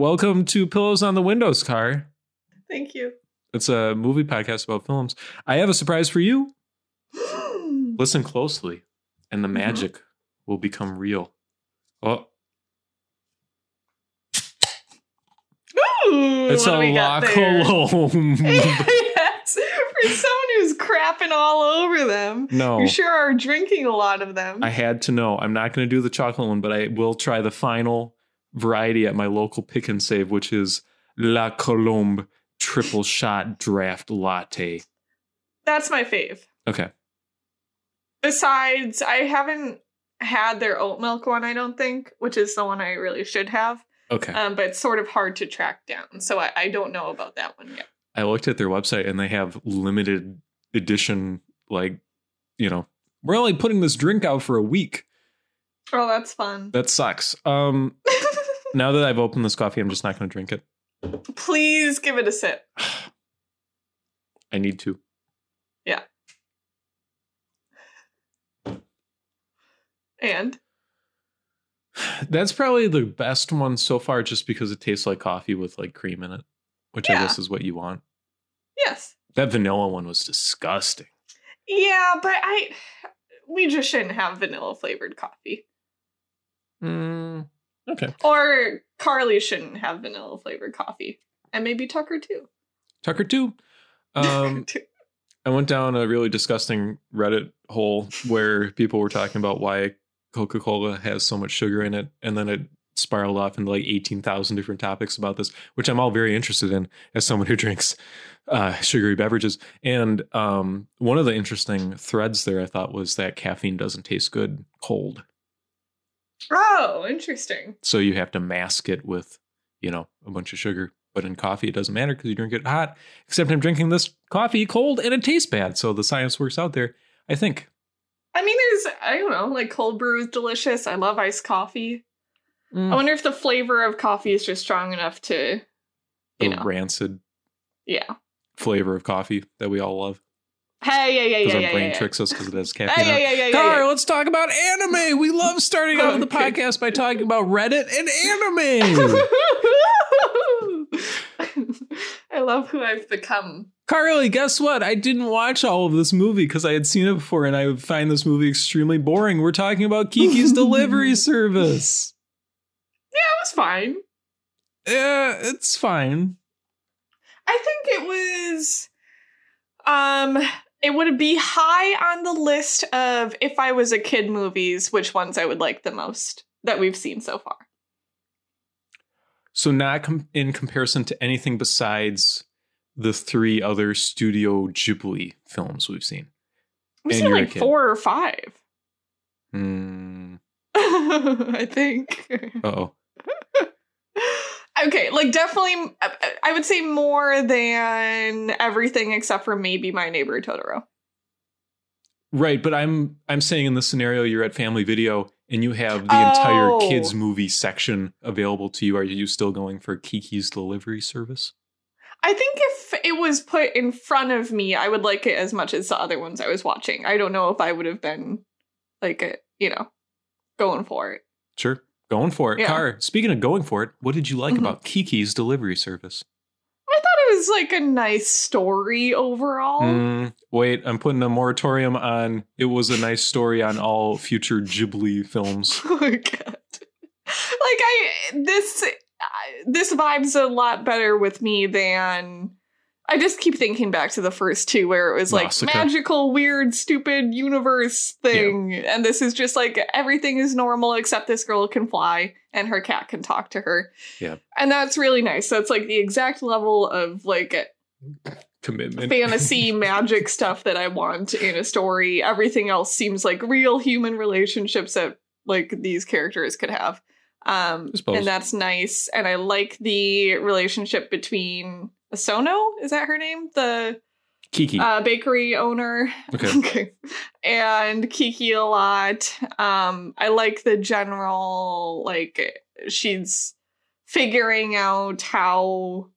welcome to Pillows on the Windows Car. Thank you. It's a movie podcast about films. I have a surprise for you. Listen closely, and the Mhm. magic will become real. Oh, Ooh, it's a La yes, for someone who's crapping all over them. no, You sure are drinking a lot of them. I had to know. I'm not going to do the chocolate one, but I will try the final variety at my local pick and save, which is La Colombe triple shot draft latte. That's my fave. Okay. Besides, I haven't had their oat milk one, I don't think, which is the one I really should have. Okay. Um, but it's sort of hard to track down. So I, I don't know about that one yet. I looked at their website and they have limited edition, like, you know, we're only putting this drink out for a week. Oh, that's fun. That sucks. Um, now that I've opened this coffee, I'm just not going to drink it. Please give it a sip. I need to. Yeah. And That's probably the best one so far, just because it tastes like coffee with like cream in it, which I guess is what you want. yes. That vanilla one was disgusting. Yeah, but I we just shouldn't have vanilla flavored coffee. Mm, okay. Or Carly shouldn't have vanilla flavored coffee. And maybe Tucker too. Tucker too. Um, I went down a really disgusting Reddit hole where people were talking about why Coca Cola has so much sugar in it, and then it spiraled off into like eighteen thousand different topics about this, which I'm all very interested in as someone who drinks uh, sugary beverages. And um, one of the interesting threads there I thought was that caffeine doesn't taste good cold, oh, interesting. so you have to mask it with, you know, a bunch of sugar. But in coffee, it doesn't matter because you drink it hot. Except I'm drinking this coffee cold and it tastes bad. So the science works out there. I think. I mean, there's I don't know, like cold brew is delicious. I love iced coffee. Mm. I wonder if the flavor of coffee is just strong enough to, the you know, rancid yeah. flavor of coffee that we all love Hey, yeah, yeah, because yeah, our yeah, brain yeah, tricks us because it has yeah. caffeine. Hey, yeah, yeah, yeah, Car, yeah, let's talk about anime. We love starting out the podcast by talking about Reddit and anime. I love who I've become. Carly, guess what? I didn't watch all of this movie because I had seen it before and I find this movie extremely boring. We're talking about Kiki's Delivery Service. Yeah, it was fine. Yeah, it's fine. I think it was um it would be high on the list of if I was a kid movies, which ones I would like the most that we've seen so far. So, not com- in comparison to anything besides the three other Studio Ghibli films we've seen. We've And seen like four or five. Hmm. I think. Oh. Okay, like definitely uh, uh, I would say more than everything except for maybe my neighbor Totoro. Right, but I'm I'm saying in this scenario you're at Family Video and you have the entire Oh. kids movie section available to you. Are you still going for Kiki's Delivery Service? I think if it was put in front of me, I would like it as much as the other ones I was watching. I don't know if I would have been like, a, you know, going for it. Sure. Going for it. Yeah. Car, speaking of going for it, what did you like Mhm. about Kiki's Delivery Service? I thought it was like a nice story overall. Mm, wait, I'm putting a moratorium on it was a nice story on all future Ghibli films. Oh my god! Like I this I- this vibes a lot better with me than I just keep thinking back to the first two where it was like magical, weird, stupid universe thing, and this is just like everything is normal except this girl can fly and her cat can talk to her. Yeah. and that's really nice. That's like the exact level of like Commitment. fantasy magic stuff that I want in a story. Everything else seems like real human relationships that like these characters could have. Um and that's nice. And I like the relationship between Sono, is that her name? The Kiki. uh, bakery owner. Okay. And Kiki a lot. Um, I like the general, like, she's figuring out how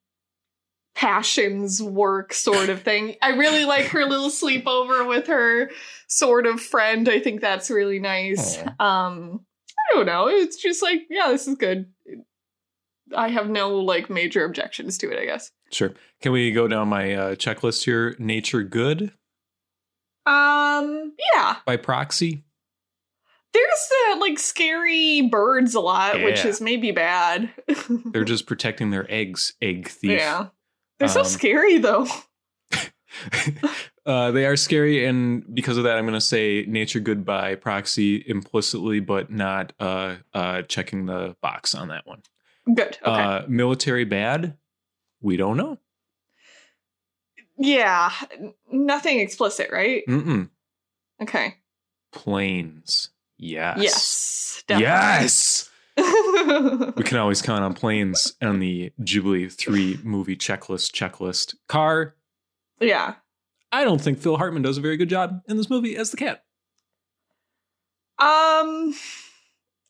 passions work, sort of thing. I really like her little sleepover with her sort of friend. I think that's really nice. Um, I don't know. It's just like, yeah, this is good. I have no like major objections to it. I guess. Sure. Can we go down my uh, checklist here? Nature good Um. Yeah. by proxy. There's the like scary birds a lot, which is maybe bad. They're just protecting their eggs. Egg thief. yeah. They're so Um, scary though. uh, they are scary, and because of that, I'm going to say nature good by proxy implicitly, but not uh, uh, checking the box on that one. Good. Okay. Uh, military bad. We don't know. yeah. Nothing explicit, right? Mm-mm. Okay. Planes. Yes. Yes. Yes. We can always count on planes on the Ghibli three movie checklist. Checklist. Car. yeah. I don't think Phil Hartman does a very good job in this movie as the cat. Um,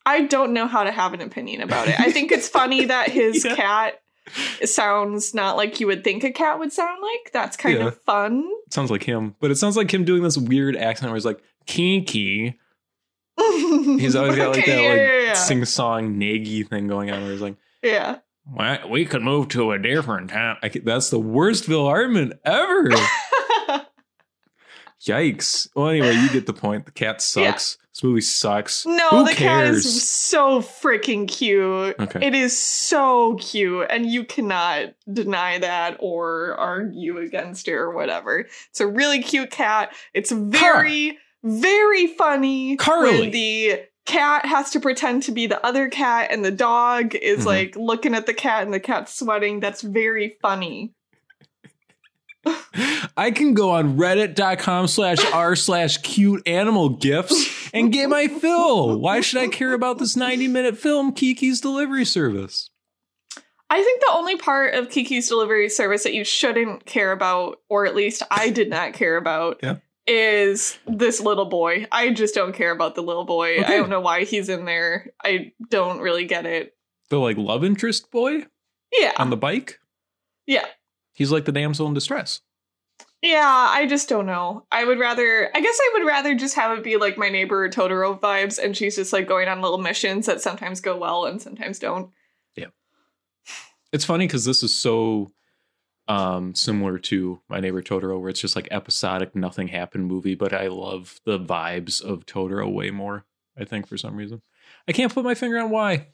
I don't know how to have an opinion about it. I think it's funny that his Yeah. cat sounds not like you would think a cat would sound like. That's kind Yeah. of fun. It sounds like him, but it sounds like him doing this weird accent where he's like Kinky. He's always got like Okay, that yeah, like yeah, sing song naggy thing going on where he's like, yeah. "Well, we could move to a different town. I could- that's the worst Phil Hartman ever. Yikes. Well, anyway, you get the point. The cat sucks. This movie sucks. no, Who the cat is so freaking cute. Okay. It is so cute, and you cannot deny that or argue against it or whatever. It's a really cute cat. It's very, very funny Carly. when the cat has to pretend to be the other cat, and the dog is Mhm. like looking at the cat, and the cat's sweating. That's very funny. I can go on reddit.com slash r slash cute animal gifts and get my fill. Why should I care about this 90 minute film, Kiki's Delivery Service? I think the only part of Kiki's delivery service that you shouldn't care about, or at least I did not care about, Yeah. is this little boy. I just don't care about the little boy. Okay. I don't know why he's in there. I don't really get it. The like love interest boy Yeah. on the bike? yeah. He's like the damsel in distress. Yeah, I just don't know. I would rather, I guess I would rather just have it be like my neighbor Totoro vibes, and she's just like going on little missions that sometimes go well and sometimes don't. Yeah. It's funny because this is so um similar to my neighbor Totoro, where it's just like episodic, nothing happened movie, but I love the vibes of Totoro way more, I think, for some reason. I can't put my finger on why.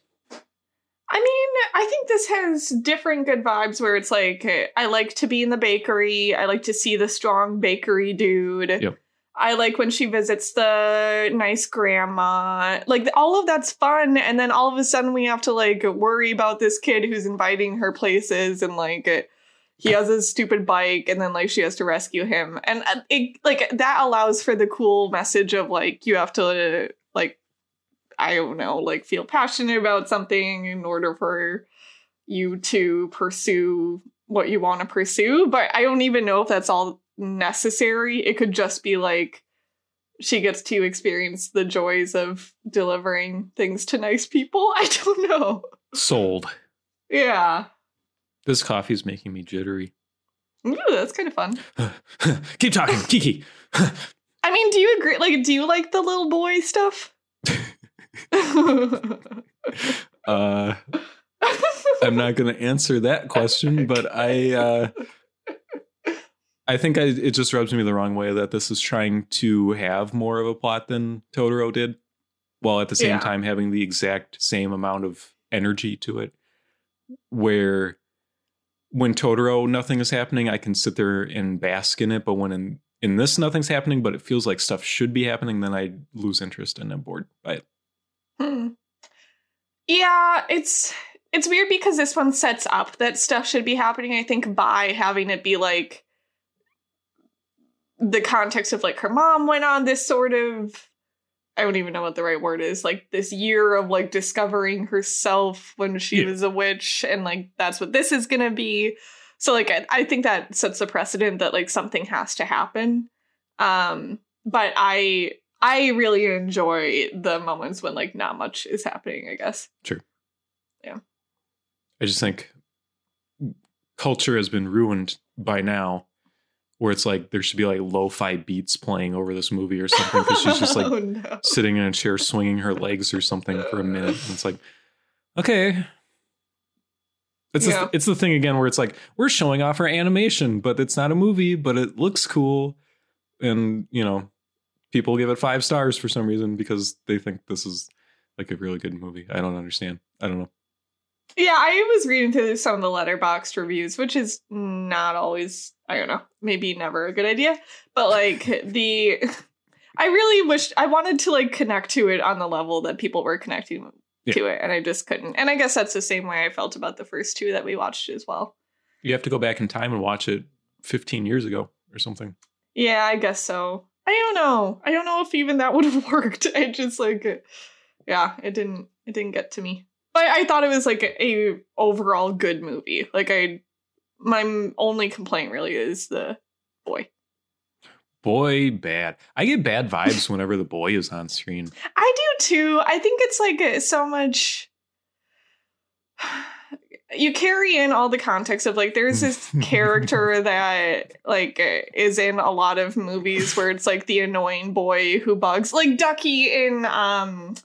I think this has different good vibes where it's like I like to be in the bakery. I like to see the strong bakery dude. Yep. I like when she visits the nice grandma. Like all of that's fun and then all of a sudden we have to like worry about this kid who's inviting her places and like he has a stupid bike and then like she has to rescue him. And uh, it like that allows for the cool message of like you have to like I don't know, like feel passionate about something in order for you to pursue what you want to pursue. But I don't even know if that's all necessary. It could just be like she gets to experience the joys of delivering things to nice people. I don't know. Sold. Yeah. This coffee is making me jittery. Ooh, that's kind of fun. Keep talking, Kiki. I mean, do you agree? Like, do you like the little boy stuff? uh I'm not going to answer that question, but I uh I think I, it just rubs me the wrong way that this is trying to have more of a plot than Totoro did, while at the same Yeah. time having the exact same amount of energy to it. Where when Totoro nothing is happening, I can sit there and bask in it, but when in in this nothing's happening, but it feels like stuff should be happening, then I lose interest and I'm bored by it. Hmm. Yeah, it's it's weird because this one sets up that stuff should be happening. I think by having it be like the context of like her mom went on this sort of I don't even know what the right word is, like this year of like discovering herself when she Yeah. was a witch, and like that's what this is gonna be. So like I, I think that sets a precedent that like something has to happen. Um, but I I really enjoy the moments when like not much is happening, I guess. Sure. Yeah. I just think culture has been ruined by now, where it's like there should be like lo-fi beats playing over this movie or something because she's just like oh no. sitting in a chair swinging her legs or something for a minute. And it's like, okay, It's Yeah. the, it's the thing again where it's like we're showing off our animation, but it's not a movie, but it looks cool, and you know, people give it five stars for some reason because they think this is like a really good movie. I don't understand. I don't know. Yeah, I was reading through some of the Letterboxd reviews, which is not always, I don't know, maybe never a good idea. But like the I really wished I wanted to like connect to it on the level that people were connecting to it, and I just couldn't. And I guess that's the same way I felt about the first two that we watched as well. You have to go back in time and watch it 15 years ago or something. Yeah, I guess so. I don't know. I don't know if even that would have worked. I just like yeah, it didn't it didn't get to me. But I thought it was like a, a overall good movie. Like I my only complaint really is the boy. Boy, bad. I get bad vibes whenever the boy is on screen. I do too. I think it's like so much you carry in all the context of like there's this character that like is in a lot of movies where it's like the annoying boy who bugs like Ducky in um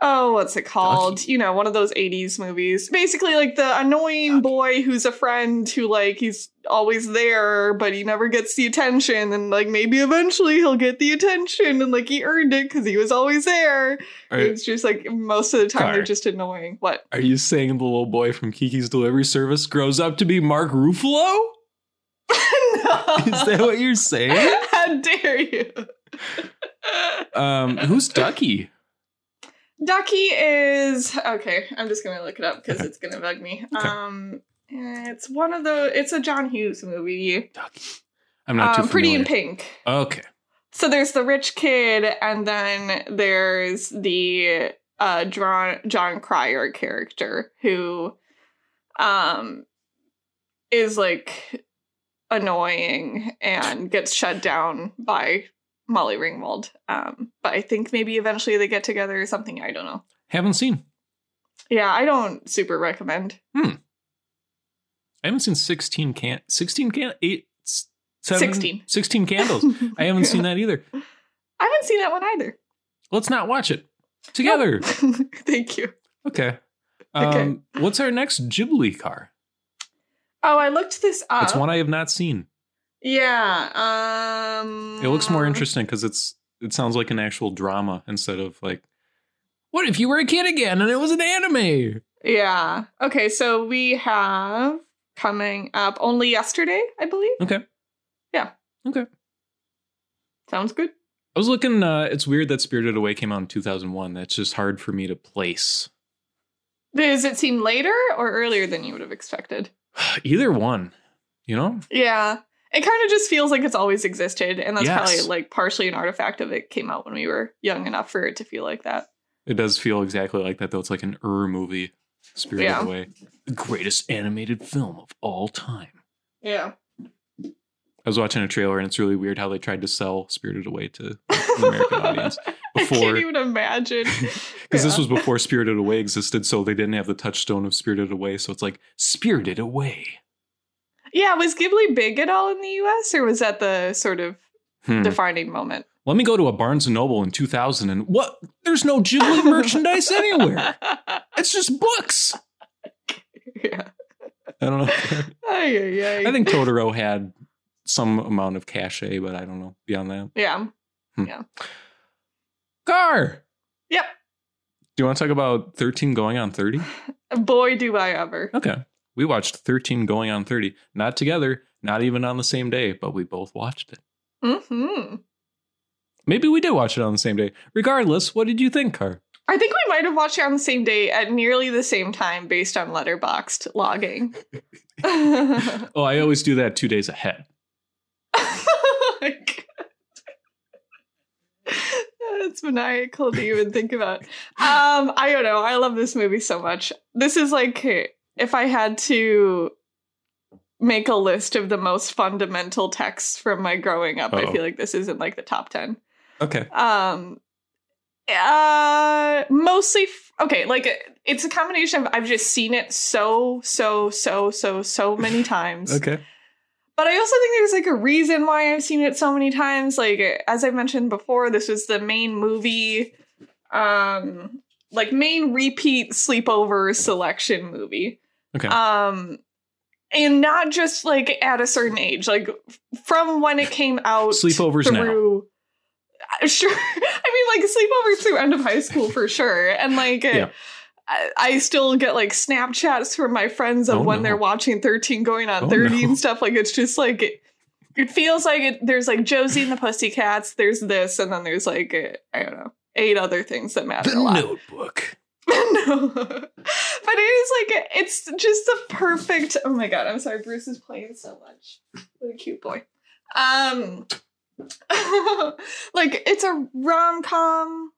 oh what's it called Ducky? you know one of those 80s movies basically like the annoying Ducky. boy who's a friend who like he's always there but he never gets the attention and like maybe eventually he'll get the attention and like he earned it because he was always there Are, it's just like most of the time Car. they're just annoying what are you saying the little boy from Kiki's Delivery Service grows up to be Mark Ruffalo? no. Is that what you're saying? How dare you? Um, who's Ducky? Ducky is okay. I'm just gonna look it up because it's gonna bug me. Okay. Um, it's one of the. It's a John Hughes movie. Ducky. I'm not too Um, Pretty in. Pink. Okay. So there's the rich kid, and then there's the uh John Jon Cryer character who, um, is like annoying and gets shut down by Molly Ringwald. Um, but I think maybe eventually they get together or something. I don't know. Haven't seen. Yeah, I don't super recommend. Hmm. I haven't seen 16 can 16 can 8 s- seven- 16. 16 candles. I haven't seen that either. I haven't seen that one either. Let's not watch it together. Thank you. Okay. Okay. Um, what's our next Ghibli car? Oh, I looked this up. It's one I have not seen. Yeah. Um It looks more interesting because it's it sounds like an actual drama instead of like, what if you were a kid again and it was an anime? Yeah. Okay, so we have coming up only yesterday, I believe. Okay. Yeah. Okay. Sounds good. I was looking. Uh, it's weird that Spirited Away came out in 2001. That's just hard for me to place. Does it seem later or earlier than you would have expected? Either one, you know. Yeah. It kind of just feels like it's always existed, and that's Yes. probably like partially an artifact of it came out when we were young enough for it to feel like that. It does feel exactly like that, though. It's like an Ur movie, Spirited Yeah. Away, the greatest animated film of all time. Yeah. I was watching a trailer, and it's really weird how they tried to sell Spirited Away to the American audience before. I can't even imagine. because this was before Spirited Away existed, so they didn't have the touchstone of Spirited Away. So it's like Spirited Away. Yeah, was Ghibli big at all in the US or was that the sort of Hmm. defining moment? Let me go to a Barnes and Noble in 2000, and what? There's no Ghibli merchandise anywhere. It's just books. yeah. I don't know. Ay, ay, ay. I think Totoro had some amount of cachet, but I don't know beyond that. Yeah. Yeah. Car. Yep. Do you want to talk about 13 going on 30? Boy, do I ever. Okay. We watched 13 going on 30. Not together, not even on the same day, but we both watched it. hmm Maybe we did watch it on the same day. Regardless, what did you think, Car? I think we might have watched it on the same day at nearly the same time based on Letterboxd logging. Oh, I always do that two days ahead. Like, That's maniacal to even think about. Um, I don't know. I love this movie so much. This is like if I had to make a list of the most fundamental texts from my growing up, I Uh-oh. feel like this isn't like the top 10. Okay. Um uh mostly f- okay, like it's a combination of I've just seen it so so so so so many times. Okay. But I also think there's like a reason why I've seen it so many times. Like as I mentioned before, this was the main movie, um, like main repeat sleepover selection movie. Okay. Um, and not just like at a certain age, like from when it came out Sleepovers now. through. Uh, Sure, I mean like sleepovers through end of high school for sure, and like Yeah. I, I still get like Snapchats from my friends of Oh, when no. they're watching Thirteen Going on Oh, Thirty no. and stuff. Like it's just like it, it feels like it, there's like Josie and the Pussycats, there's this, and then there's like uh, I don't know eight other things that matter a lot. Notebook. No. But it is like it's just the perfect oh my god, I'm sorry, Bruce is playing so much. What a cute boy. Um like it's a rom-com,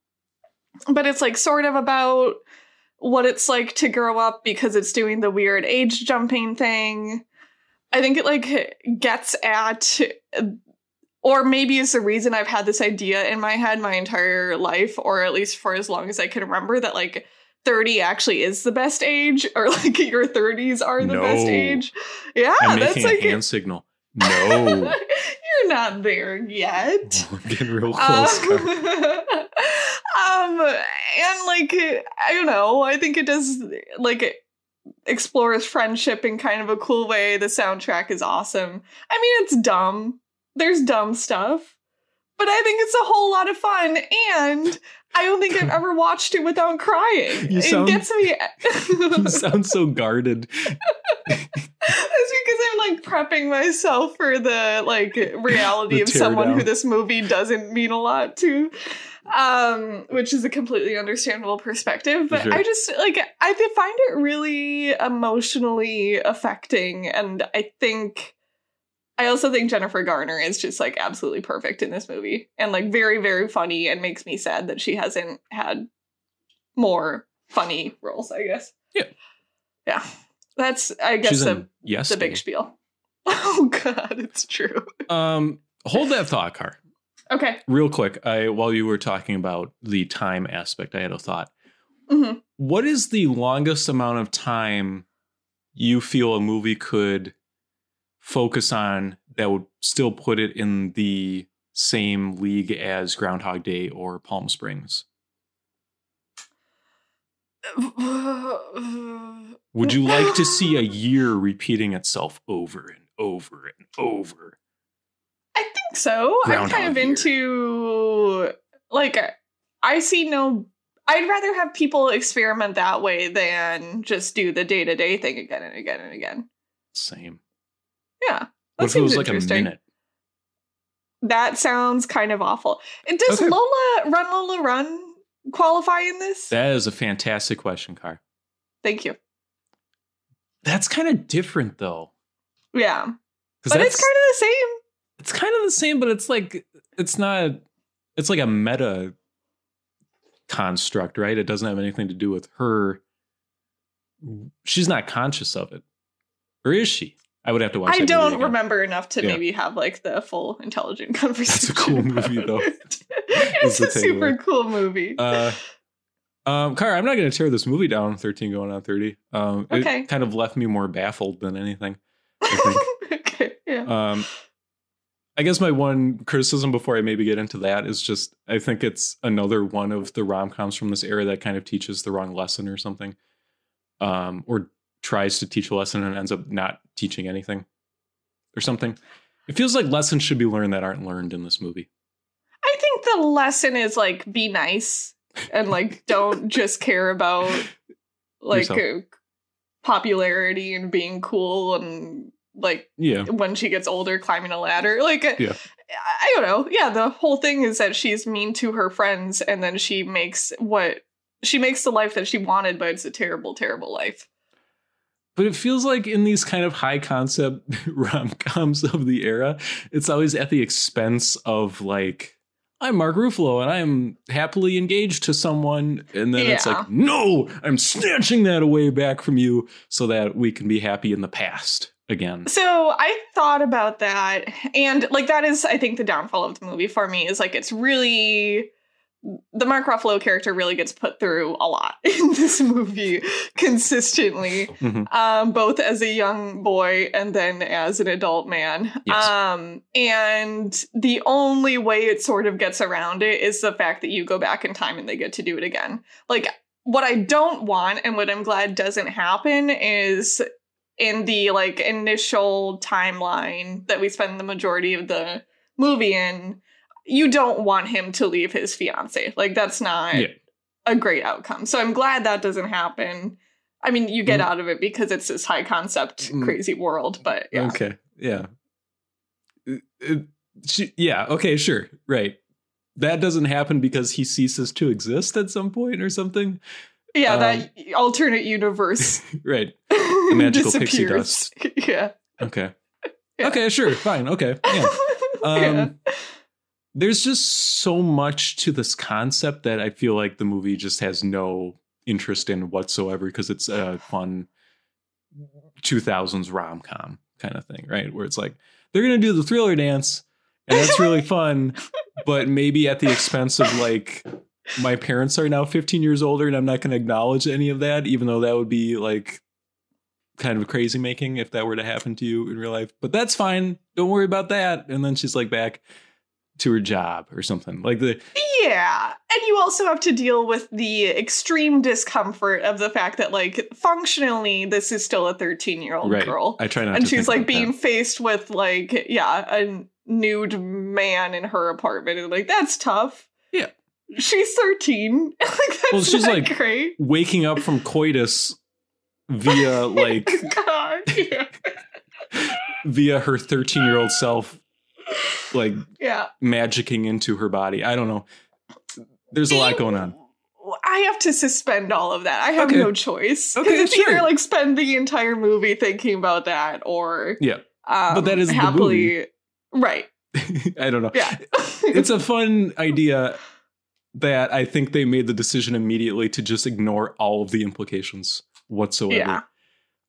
but it's like sort of about what it's like to grow up because it's doing the weird age jumping thing. I think it like gets at or maybe is the reason I've had this idea in my head my entire life, or at least for as long as I can remember, that like 30 actually is the best age, or like your 30s are the best age. Yeah, I'm that's like a hand signal. No. you're not there yet. I'm getting real Um, close. Kyle. um, and like I don't know, I think it does like it explores friendship in kind of a cool way. The soundtrack is awesome. I mean, it's dumb. There's dumb stuff, but I think it's a whole lot of fun. And I don't think I've ever watched it without crying. You it gets me. you sound so guarded. It's because I'm like prepping myself for the like reality The of someone who this movie doesn't mean a lot to. Um, which is a completely understandable perspective, but Sure. I just like I find it really emotionally affecting, and I think I also think Jennifer Garner is just like absolutely perfect in this movie, and like very very funny, and makes me sad that she hasn't had more funny roles. I guess. Yeah. Yeah. That's I guess She's the yes. the big spiel. Oh god, it's true. Um, hold that thought, Car. Okay. Real quick. I while you were talking about the time aspect, I had a thought. hmm What is the longest amount of time you feel a movie could focus on that would still put it in the same league as Groundhog Day or Palm Springs? Would you like to see a year repeating itself over and over and over? I think so. I'm kind of Year. into like I see no I'd rather have people experiment that way than just do the day to day thing again and again and again. Same. Yeah. That What if it was like a minute? That sounds kind of awful. And does Okay. Lola Run Lola Run qualify in this? That is a fantastic question, Car. Thank you. That's kind of different though. Yeah. But it's kind of the same. it's kind of the same, but it's like it's not. It's like a meta construct, right? It doesn't have anything to do with her. She's not conscious of it, or is she? I would have to watch. I don't remember enough to Yeah. maybe have like the full intelligent conversation. It's a cool movie, though. it's a super takeaway. cool movie. Uh, um, Kara, I'm not going to tear this movie down. Thirteen going on thirty. Um, Okay. it kind of left me more baffled than anything. I okay, yeah. Um, I guess my one criticism before I maybe get into that is just I think it's another one of the rom coms from this era that kind of teaches the wrong lesson or something, um, or tries to teach a lesson and ends up not teaching anything or something. It feels like lessons should be learned that aren't learned in this movie. I think the lesson is like be nice and like don't just care about like uh, popularity and being cool and like Yeah, when she gets older climbing a ladder like uh, Yeah. I, I don't know yeah the whole thing is that she's mean to her friends and then she makes what she makes the life that she wanted but it's a terrible terrible life but it feels like in these kind of high concept rom coms of the era, it's always at the expense of like, I'm Mark Ruffalo and I'm happily engaged to someone. And then it's like, no, I'm snatching that away back from you so that we can be happy in the past again. So I thought about that, and like that is, I think, the downfall of the movie for me is like it's really the Mark Ruffalo character really gets put through a lot in this movie consistently, Mhm. um, both as a young boy and then as an adult man. Yes. Um, and the only way it sort of gets around it is the fact that you go back in time and they get to do it again. Like what I don't want and what I'm glad doesn't happen is in the like initial timeline that we spend the majority of the movie in, you don't want him to leave his fiance. Like that's not Yeah. a great outcome. So I'm glad that doesn't happen. I mean, you get Mm. out of it because it's this high concept, Mm. crazy world, but yeah. Okay. Yeah. It- it- she- yeah. Okay. Sure. Right. That doesn't happen because he ceases to exist at some point or something. Yeah, Um, that alternate universe right. magical pixie disappears. yeah. Okay. Yeah. Okay. Sure. Fine. Okay. Yeah. Um, Yeah. There's just so much to this concept that I feel like the movie just has no interest in whatsoever because it's a fun 2000s rom com kind of thing, right? Where it's like they're gonna do the thriller dance and that's really fun, but maybe at the expense of like my parents are now 15 years older and I'm not gonna acknowledge any of that, even though that would be like kind of crazy making if that were to happen to you in real life. But that's fine. Don't worry about that. And then she's like back to her job or something. Like the Yeah. And you also have to deal with the extreme discomfort of the fact that, like, functionally, this is still a 13 year old right. girl. I try not And she's like being that. faced with, like, yeah, a nude man in her apartment. And, like, that's tough. Yeah. She's 13. like, that's Well, she's like- great. waking up from coitus via oh like God. Yeah. via her 13 year old self like yeah. magicking into her body. I don't know. There's a lot going on. I have to suspend all of that. I have Okay. no choice. 'Cause Okay, it's sure. either like spend the entire movie thinking about that or Yeah. um, But that is the happily right. I don't know. Yeah. It's a fun idea that I think they made the decision immediately to just ignore all of the implications whatsoever. Yeah.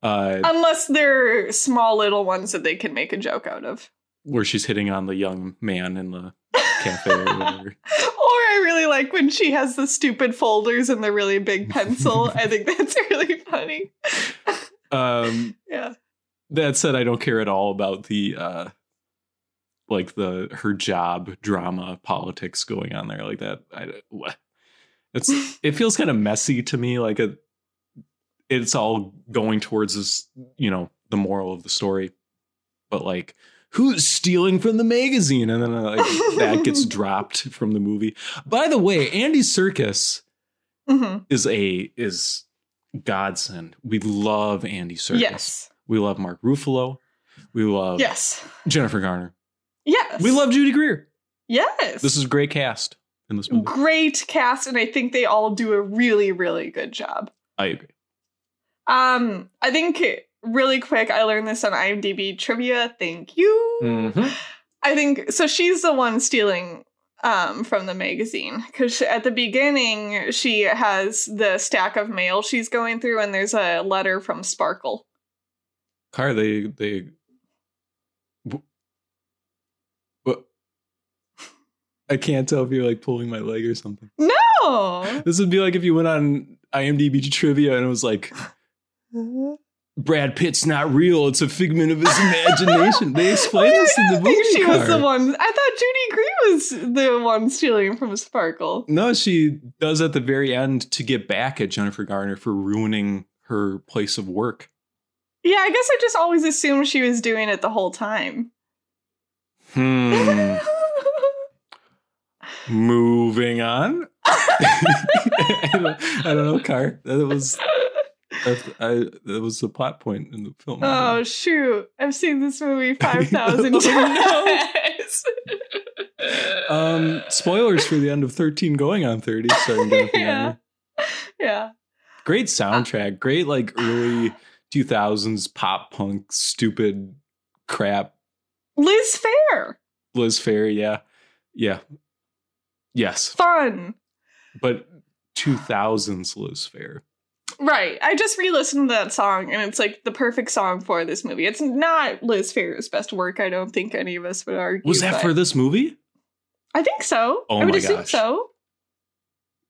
Uh, Unless they're small little ones that they can make a joke out of. Where she's hitting on the young man in the cafe or whatever. Or I really like when she has the stupid folders and the really big pencil. I think that's really funny. Um, Yeah. that said, I don't care at all about the uh like the her job drama politics going on there like that. I it's it feels kind of messy to me. Like a it's all going towards this, you know, the moral of the story, but like who's stealing from the magazine and then uh, like that gets dropped from the movie. By the way, Andy Serkis hmm is a is godsend. We love Andy Serkis. Yes. We love Mark Ruffalo. We love Yes. Jennifer Garner. Yes. We love Judy Greer. Yes. This is a great cast in this movie. great cast and i think they all do a really really good job I agree. um i think really quick i learned this on imdb trivia thank you Mhm. i think so she's the one stealing um from the magazine because at the beginning she has the stack of mail she's going through and there's a letter from sparkle Car, they they. What? I can't tell if you're like pulling my leg or something. No. This would be like if you went on IMDb trivia and it was like Brad Pitt's not real; it's a figment of his imagination. They explain this in the movie. I think she was the one. I thought Judy Greer was the one stealing from Sparkle. No, she does at the very end to get back at Jennifer Garner for ruining her place of work. Yeah, I guess I just always assumed she was doing it the whole time. Hmm. Moving on. I, don't, I don't know, Car. That was that, I, that was the plot point in the film. oh shoot! I've seen this movie five thousand times. um, spoilers for the end of Thirteen Going on Thirty, Jennifer Yeah. Yeah. Great soundtrack. Great like early two thousands pop punk stupid crap. Liz Phair, Liz Phair, yeah, yeah, yes, fun. but two thousands Liz Phair. Right. I just re-listened to that song, and it's like the perfect song for this movie. It's not Liz Phair's best work. I don't think any of us would argue. Was that but for this movie? I think so. Oh I would my assume gosh. so.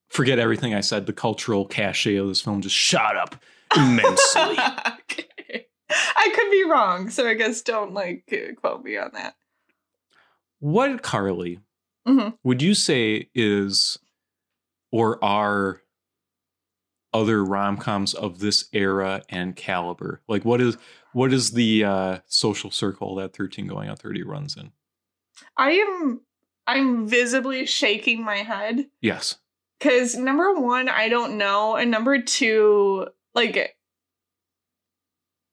forget everything I said. The cultural cachet of this film just shot up immensely. okay. I could be wrong, so I guess don't like uh, quote me on that. what, Carly, Mhm. would you say is or are other rom-coms of this era and caliber? Like what is what is the uh social circle that 13 going on 30 runs in? I am I'm visibly shaking my head Yes. cuz number 1 I don't know and number 2 like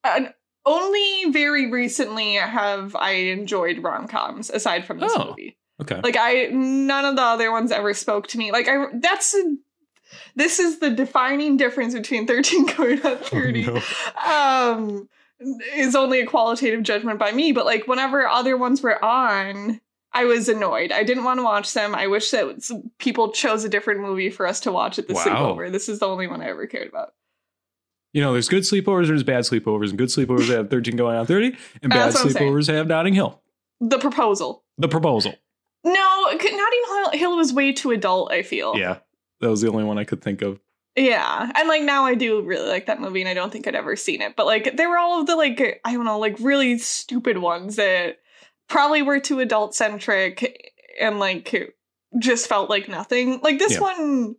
an, only very recently have I enjoyed rom-coms aside from this Oh. movie. Okay. Like I none of the other ones ever spoke to me. Like I that's this is the defining difference between 13 going on 30 Oh, no. um is only a qualitative judgment by me but like whenever other ones were on i was annoyed i didn't want to watch them i wish that people chose a different movie for us to watch at the Wow. sleepover this is the only one i ever cared about You know, there's good sleepovers, and there's bad sleepovers, and good sleepovers have 13 going on 30, and bad That's what I'm saying. sleepovers have Notting Hill. the proposal The proposal. no notting hill was way too adult i feel Yeah. That was the only one I could think of. yeah and like now i do really like that movie and i don't think i'd ever seen it but like there were all of the like i don't know like really stupid ones that probably were too adult centric and like just felt like nothing like this Yeah. one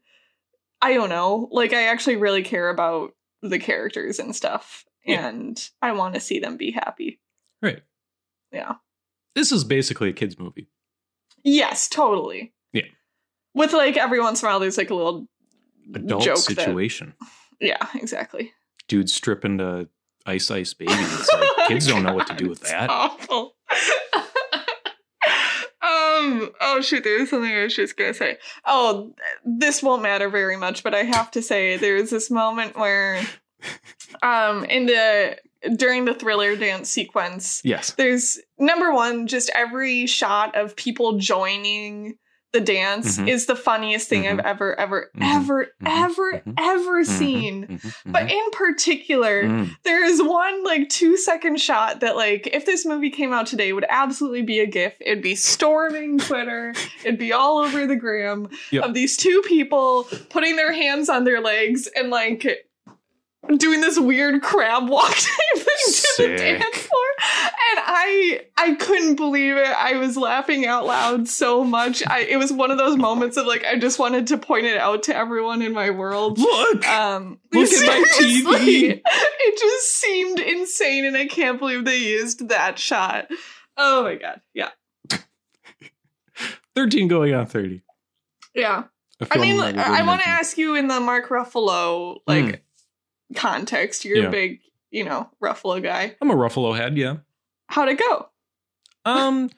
i don't know like i actually really care about the characters and stuff Yeah. and i want to see them be happy Right. yeah This is basically a kid's movie. yes totally. With like every once in a while there's like a little Adult joke that- situation. yeah exactly Dude stripping to Ice Ice Baby. It's like kids don't know what to do with that. Awful. um. Oh shoot! There was something I was just gonna say. Oh, this won't matter very much, but I have to say there's this moment where, um, in the during the thriller dance sequence, Yes. there's number one, just every shot of people joining the dance Mhm. is the funniest thing Mhm. I've ever, ever, Mhm. ever, Mhm. ever, Mhm. ever Mhm. seen. But in particular, Mhm. there is one like two second shot that like if this movie came out today would absolutely be a gif it'd be storming twitter it'd be all over the gram Yep. of these two people putting their hands on their legs and like doing this weird crab walk type thing to the dance floor and i i couldn't believe it i was laughing out loud so much i it was one of those moments of like i just wanted to point it out to everyone in my world Look. um, Look at my TV. It just seemed insane, and I can't believe they used that shot. Oh my god! Yeah, 13 going on 30. yeah. I mean, I want to ask you in the Mark Ruffalo like context. You're. Yeah. a big, you know, Ruffalo guy. I'm a Ruffalo head, yeah. How'd it go? Um,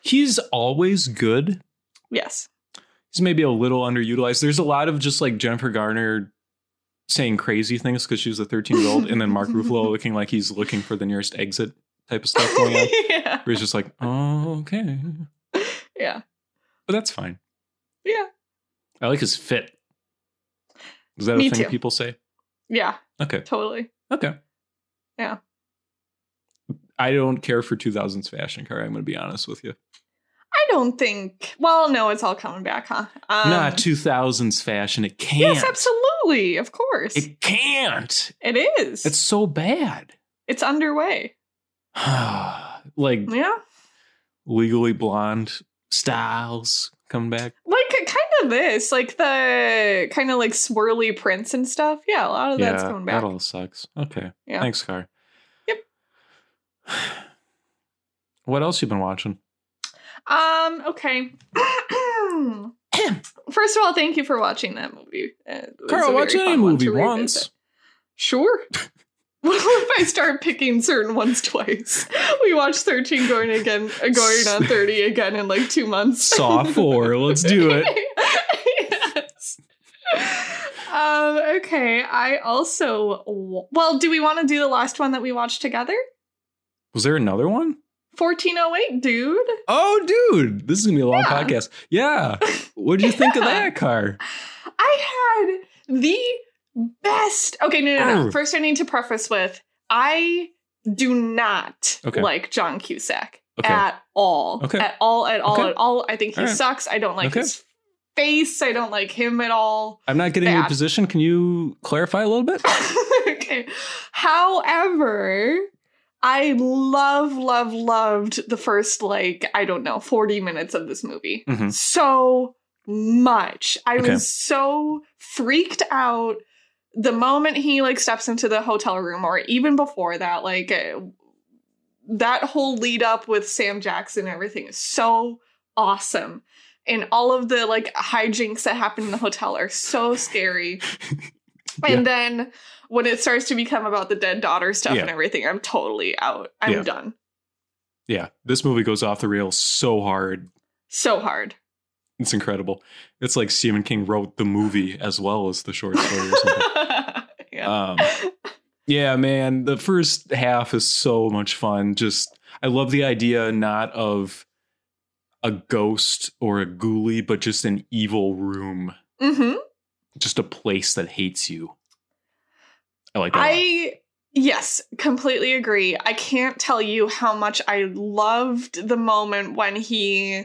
he's always good. Yes. He's maybe a little underutilized. There's a lot of just like Jennifer Garner saying crazy things because she's a 13 year old, and then Mark Ruffalo looking like he's looking for the nearest exit type of stuff going on. yeah. Where he's just like, oh, okay. Yeah. But that's fine. Yeah. I like his fit. Is that Me a thing too. people say? Yeah. Okay. Totally. Okay. Yeah. I don't care for 2000s fashion car. I'm going to be honest with you. I don't think. Well, no, it's all coming back, huh? Um, Not 2000s fashion. It can't. Yes, absolutely. Of course. It can't. it is. It's so bad. it's underway. like Yeah. legally blonde styles coming back. Like of this, like the kind of like swirly prints and stuff. Yeah, a lot of that's yeah, coming back. that all sucks. Okay. Yeah. Thanks, Car. Yep. What else you been watching? Um, okay. First of all, thank you for watching that movie. Carl, watch any movie once. Sure. what if I start picking certain ones twice? We watch 13 going again going on 30 again in like two months. Saw 4. Let's do it. yes. Um, okay. I also well, do we want to do the last one that we watched together? Was there another one? 1408, dude. Oh, dude. This is going to be a long Yeah. podcast. Yeah. What did you think of that car? I had the best. Okay, no, no, no. First, I need to preface with I do not Okay. like John Cusack Okay. at all. Okay. At all, at all, at all. I think he right. sucks. I don't like his face. I don't like him at all. I'm not getting your position. Can you clarify a little bit? okay. However, I love, love, loved the first, like, I don't know, 40 minutes of this movie. Mhm. So much. I Okay. was so freaked out the moment he like steps into the hotel room or even before that like uh, that whole lead up with Sam Jackson and everything is so awesome. And all of the like hijinks that happen in the hotel are so scary. And then when it starts to become about the dead daughter stuff Yeah. and everything, I'm totally out. I'm Yeah. done. Yeah, this movie goes off the rails so hard. So hard. It's incredible. It's like Stephen King wrote the movie as well as the short story or something. yeah. Um, yeah, man, the first half is so much fun. Just I love the idea not of a ghost or a ghoulie, but just an evil room, hmm just a place that hates you. I like that. I yes, completely agree. I can't tell you how much I loved the moment when he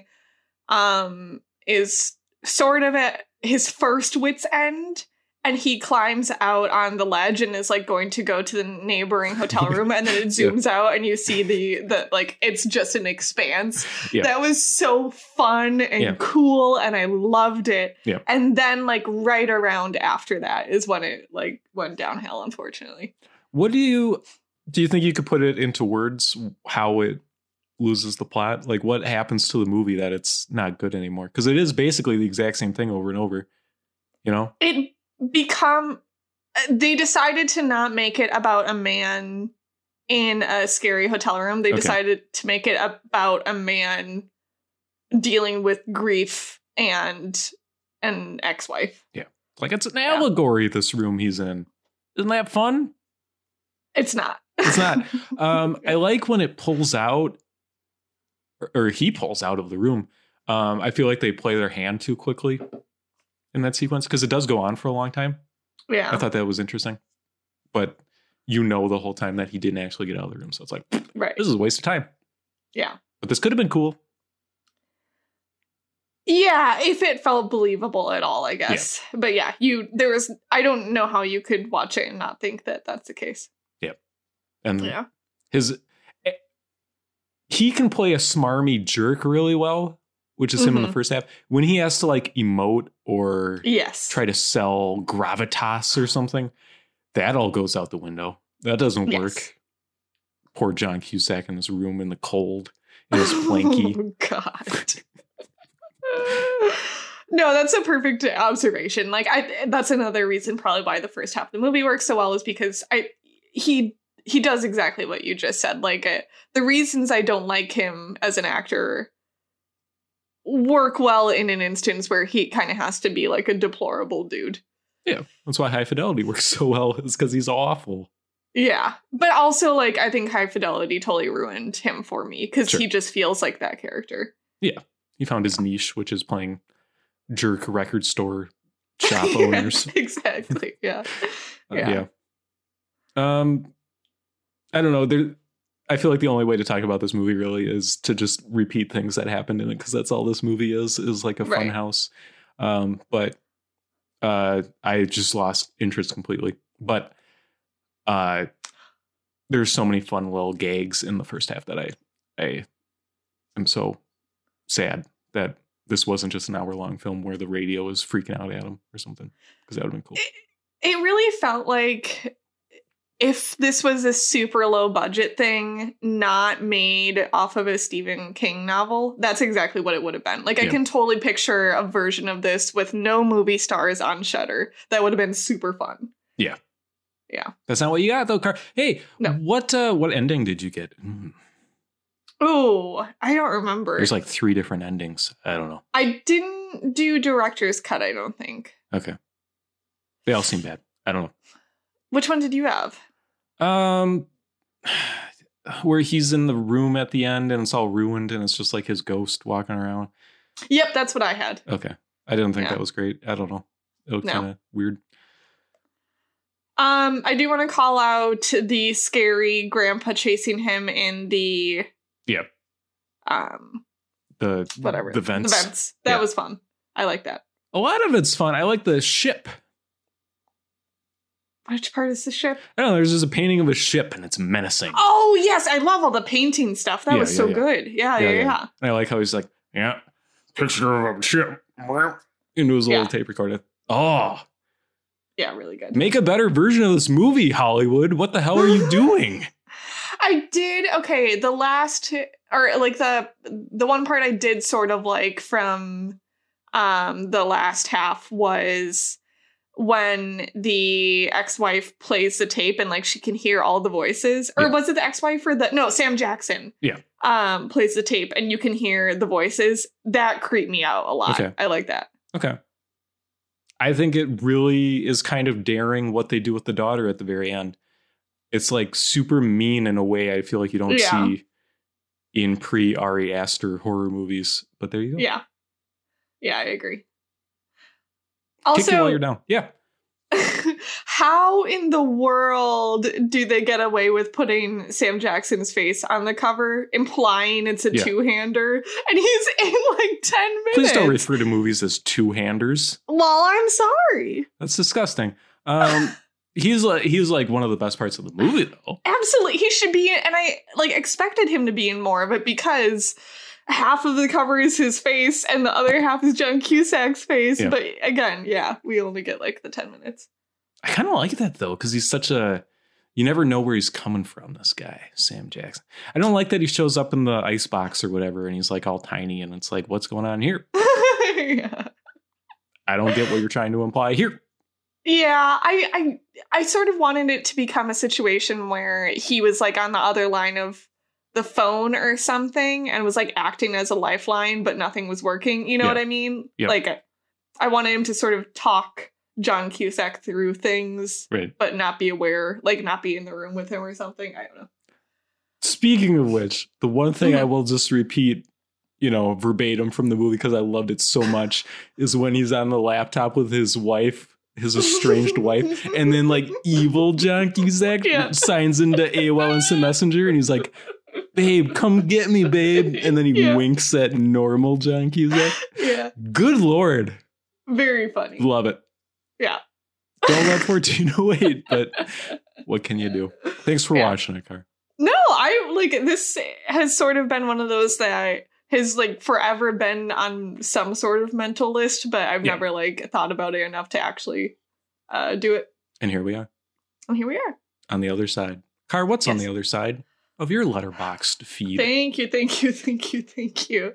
um is sort of at his first wit's end and he climbs out on the ledge and is like going to go to the neighboring hotel room and then it Yeah. zooms out and you see the the like it's just an expanse. Yeah. That was so fun and Yeah. cool and I loved it. Yeah. And then like right around after that is when it like went downhill unfortunately. What do you do? You think you could put it into words how it loses the plot? Like what happens to the movie that it's not good anymore? Because it is basically the exact same thing over and over. You know? It become they decided to not make it about a man in a scary hotel room. They Okay. decided to make it about a man dealing with grief and an ex-wife. Yeah. Like it's an allegory. This room he's in. Isn't that fun? It's not. It's not. Um, I like when it pulls out, or, or he pulls out of the room. Um, I feel like they play their hand too quickly in that sequence because it does go on for a long time. yeah. I thought that was interesting, but you know the whole time that he didn't actually get out of the room, so it's like right. this is a waste of time. Yeah. But this could have been cool. Yeah, if it felt believable at all, I guess. But yeah, you there was I don't know how you could watch it and not think that that's the case. Yeah. And Yeah. his he can play a smarmy jerk really well, which is him in the Mhm. first half. When he has to like emote or Yes. try to sell gravitas or something, that all goes out the window. That doesn't Yes. work. Poor John Cusack in this room in the cold, in his planky. Oh God. no, that's a perfect observation. Like I that's another reason probably why the first half of the movie works so well is because I he he does exactly what you just said. Like uh, the reasons I don't like him as an actor work well in an instance where he kind of has to be like a deplorable dude. Yeah, that's why High Fidelity works so well, is because he's awful. Yeah. But also like I think High Fidelity totally ruined him for me cuz Sure. he just feels like that character. Yeah, he found his niche, which is playing jerk record store shop owners. exactly. Yeah. Uh, Yeah. yeah. Um, I don't know. There, I feel like the only way to talk about this movie really is to just repeat things that happened in it because that's all this movie is is like a fun Right. house. Um, but uh, I just lost interest completely. But uh, there's so many fun little gags in the first half that I I am so sad that this wasn't just an hour long film where the radio is freaking out at him or something because that would have been cool. It really felt like if this was a super low budget thing, not made off of a Stephen King novel, that's exactly what it would have been. Like I can totally picture a version of this with no movie stars on Shutter. That would have been super fun. Yeah. Yeah. That's not what you got though, Car. Hey, No. what uh what ending did you get? Mm, Oh, I don't remember. There's like three different endings. I don't know. I didn't do director's cut, I don't think. Okay. They all seem bad. I don't Which one did you have? Um where he's in the room at the end and it's all ruined and it's just like his ghost walking around. Yep, that's what I had. Okay. I didn't think Yeah. that was great. I don't know. It looked No. kind of weird. Um, I do want to call out the scary grandpa chasing him in the Yep. um The whatever the vents. The vents. That Yeah. was fun. I like that. A lot of it's fun. I like the ship. Which part is the ship? I don't know. There's just a painting of a ship and it's menacing. Oh yes, I love all the painting stuff. That Yeah, was yeah, so yeah. good. Yeah, yeah, yeah. I like how he's like, yeah, picture of a ship into his little tape recorder. Oh, Yeah, really good. Make a better version of this movie, Hollywood. What the hell are you doing? I did okay. The last or like the the one part I did sort of like from um the last half was when the ex-wife plays the tape and like she can hear all the voices or Yeah. was it the ex-wife or the no sam jackson Yeah. um plays the tape and you can hear the voices that creeped me out a lot Okay. i like that Okay. I think it really is kind of daring what they do with the daughter at the very end. It's like super mean in a way I feel like you don't Yeah. see in pre Ari Aster horror movies. But there you go. yeah yeah i agree Kick you while also you're down. Yeah. how in the world do they get away with putting Sam Jackson's face on the cover, implying it's a Yeah. two-hander, and he's in like ten minutes? Please don't refer to movies as two handers. well, I'm sorry. That's disgusting. Um, he's like he's like one of the best parts of the movie though. Absolutely, he should be in, and I like expected him to be in more of it because half of the cover is his face, and the other half is John Cusack's face. Yeah. But again, yeah, we only get like the ten minutes. I kind of like that though because he's such a you never know where he's coming from. This guy, Sam Jackson. I don't like that he shows up in the ice box or whatever, and he's like all tiny, and it's like, what's going on here? yeah. I don't get what you're trying to imply here. Yeah, I, I I sort of wanted it to become a situation where he was like on the other line of the phone or something and was like acting as a lifeline, but nothing was working. You know Yeah. what I mean? Yeah. Like I, I wanted him to sort of talk John Cusack through things, Right. but not be aware, like not be in the room with him or something. I don't know. Speaking of which, the one thing I Mhm. will just repeat, you know, verbatim from the movie because I loved it so much is when he's on the laptop with his wife, his estranged wife, and then like evil John Cusack Yeah. signs into AOL Instant Messenger and he's like, babe, come get me, babe. And then he Yeah. winks at normal John Cusack. Yeah, Good lord. very funny. Love it. Yeah. Don't let 1408, but what can you do? Thanks for Yeah. watching it, Car. No, I like this has sort of been one of those that has like forever been on some sort of mental list, but I've Yeah. never like thought about it enough to actually uh do it. And here we are And here we are. on the other side. Car, what's on the other side of your Letterboxd feed. Thank you, thank you, thank you, thank you.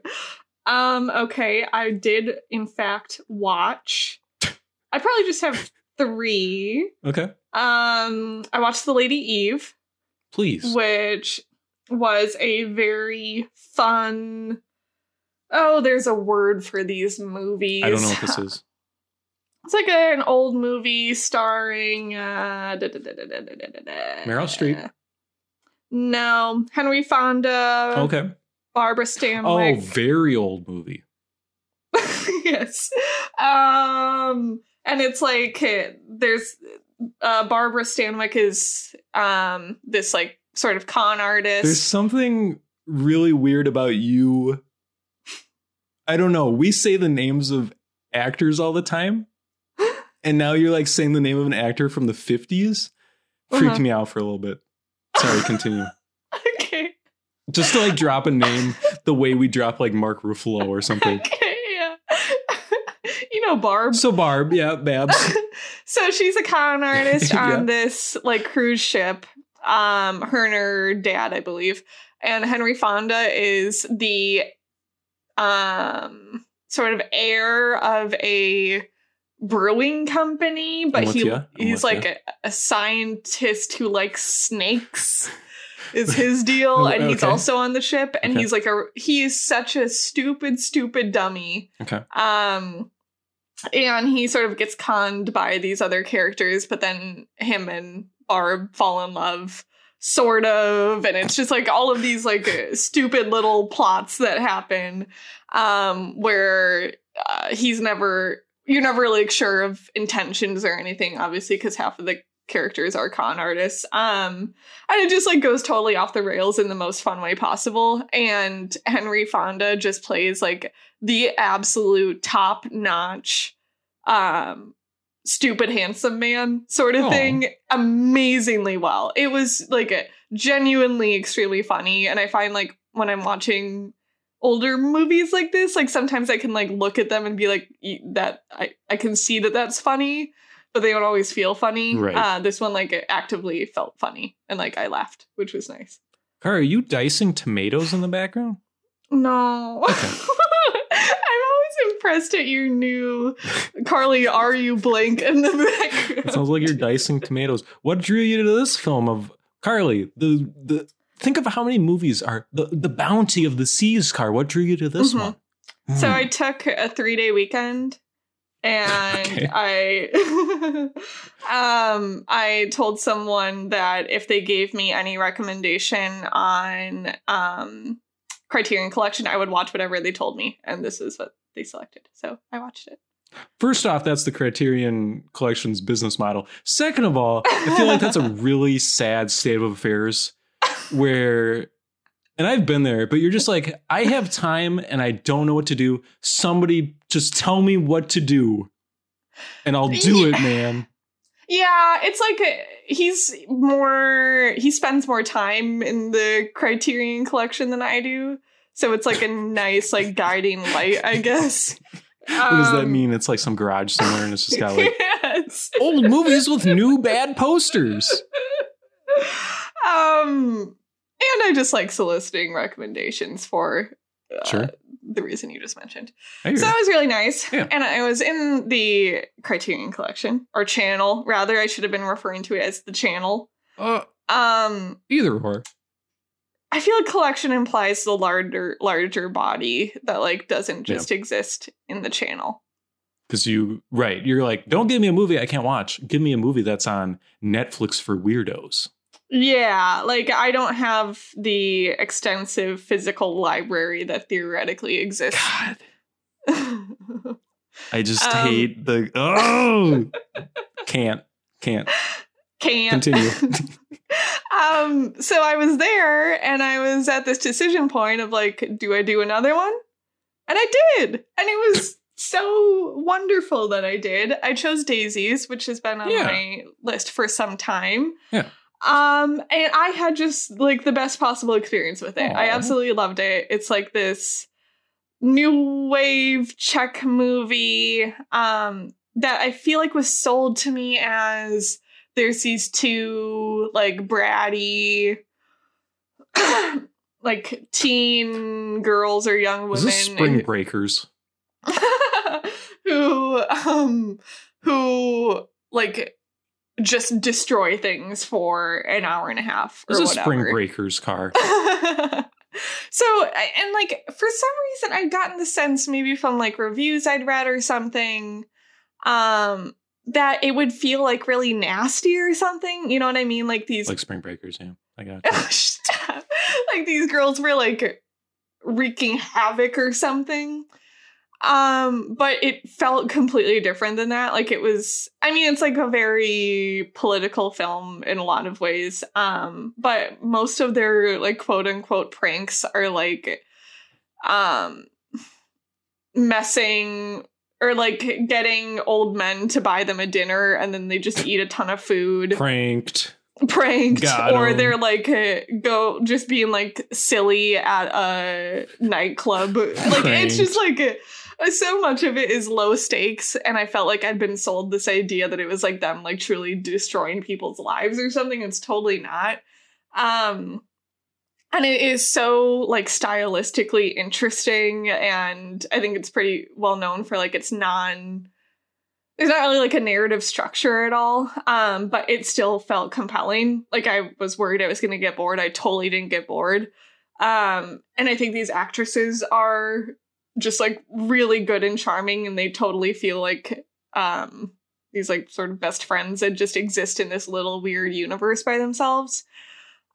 Um, okay, I did in fact watch. I probably just have three. Okay. Um, I watched The Lady Eve. Please. Which was a very fun. Oh, there's a word for these movies. I don't know what this is. It's like an old movie starring uh, da, da, da, Meryl Streep. No, Henry Fonda. Okay. Barbara Stanwyck. Oh, very old movie. yes. Um, and it's like uh, there's uh, Barbara Stanwyck is um this like sort of con artist. There's something really weird about you. I don't know. We say the names of actors all the time. And now you're like saying the name of an actor from the 50s. Freaked Uh-huh. me out for a little bit. Sorry, continue. okay. Just to like drop a name the way we drop like Mark Ruffalo or something. Okay, yeah. you know Barb. So Barb, yeah, Babs. so she's a con artist Yeah. on this like cruise ship. Um, her and her dad, I believe, and Henry Fonda is the um sort of heir of a brewing company, but he. He's like a, a scientist who likes snakes. Is his deal, and he's also on the ship, and Okay. he's like a he's such a stupid, stupid dummy. Okay. Um, and he sort of gets conned by these other characters, but then him and Barb fall in love, sort of, and it's just like all of these like stupid little plots that happen, um, where uh, he's never you're never like sure of intentions or anything, obviously, because half of the characters are con artists. Um, and it just like goes totally off the rails in the most fun way possible. And Henry Fonda just plays like the absolute top notch um stupid handsome man sort of Aw. thing amazingly well it was like genuinely extremely funny and i find like when i'm watching older movies like this like sometimes i can like look at them and be like that i i can see that that's funny but they don't always feel funny. Right. Uh, this one like actively felt funny and like I laughed, which was nice. Car, are you dicing tomatoes in the background? No. Okay. I'm always impressed at your new Carly, are you blank in the It background? sounds like you're dicing tomatoes. What drew you to this film of Carly? The the think of how many movies are the the bounty of the seas. Car. What drew you to this Mhm. one? So Hmm. I took a three day weekend and Okay. I um I told someone that if they gave me any recommendation on um Criterion Collection, I would watch whatever they told me. And this is what they selected. So I watched it. First off, that's the Criterion Collection's business model. Second of all, I feel like that's a really sad state of affairs where, and I've been there, but you're just like, I have time and I don't know what to do. Somebody just tell me what to do and I'll do it, man. Yeah, it's like a, he's more he spends more time in the Criterion collection than I do. So it's like a nice like guiding light, I guess. What does that Um, mean? It's like some garage somewhere and it's just got like yes. old movies with new bad posters. um and I just like soliciting recommendations for uh, Sure. the reason you just mentioned. So it was really nice. Yeah. And I was in the Criterion collection or channel, rather I should have been referring to it as the channel. Uh, Um either or. I feel like collection implies the larger larger body that like doesn't Yeah. just exist in the channel. Because you, right, you're like, don't give me a movie I can't watch. Give me a movie that's on Netflix for weirdos. Yeah, like I don't have the extensive physical library that theoretically exists. God, I just Um, hate the oh can't can't Can't continue. um so I was there and I was at this decision point of like do I do another one? And I did. And it was so wonderful that I did. I chose Daisies, which has been on Yeah. my list for some time. Yeah. Um and I had just like the best possible experience with it. I absolutely loved it. It's like this new wave Czech movie um that I feel like was sold to me as there's these two like bratty like teen girls or young women Spring Breakers? who um who like just destroy things for an hour and a half or This is whatever. Spring Breakers car. so and like for some reason I've gotten the sense maybe from like reviews I'd read or something um that it would feel like really nasty or something. You know what I mean? Like these Like Spring Breakers, yeah. I got. Like these girls were like wreaking havoc or something um but it felt completely different than that like it was i mean it's like a very political film in a lot of ways um but most of their like quote unquote pranks are like um messing or like getting old men to buy them a dinner and then they just eat a ton of food Pranked. pranked Got or 'em. they're like uh, go just being like silly at a nightclub like Pranked. it's just like so much of it is low stakes and i felt like i'd been sold this idea that it was like them like truly destroying people's lives or something. It's totally not. Um and it is so like stylistically interesting and i think it's pretty well known for like its non there's not really like a narrative structure at all um but it still felt compelling. Like i was worried i was going to get bored. I totally didn't get bored. Um and i think these actresses are just like really good and charming and they totally feel like um these like sort of best friends that just exist in this little weird universe by themselves.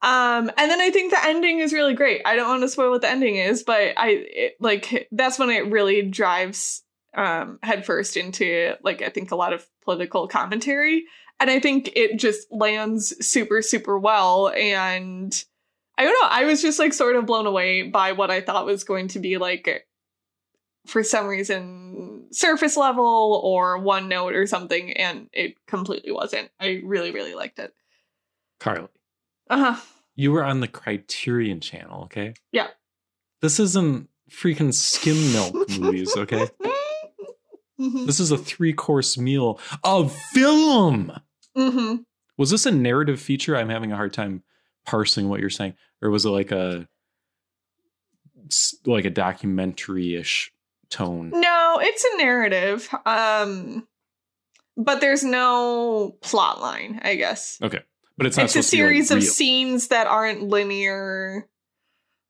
Um and then i think the ending is really great. I don't want to spoil what the ending is but i it, like that's when it really drives um headfirst into like i think a lot of political commentary. And i think it just lands super super well and i don't know i was just like sort of blown away by what i thought was going to be like for some reason surface level or one note or something and it completely wasn't i really really liked it Carly, uh-huh you were on the Criterion channel, okay? Yeah. This isn't freaking skim milk movies, okay? Mhm. This is a three course meal of film. Mhm. Was this a narrative feature? I'm having a hard time parsing what you're saying, or was it like a like a documentary ish tone? No, it's a narrative. Um but there's no plot line, I guess. Okay. But it's not It's a be, like, series of scenes that aren't linear.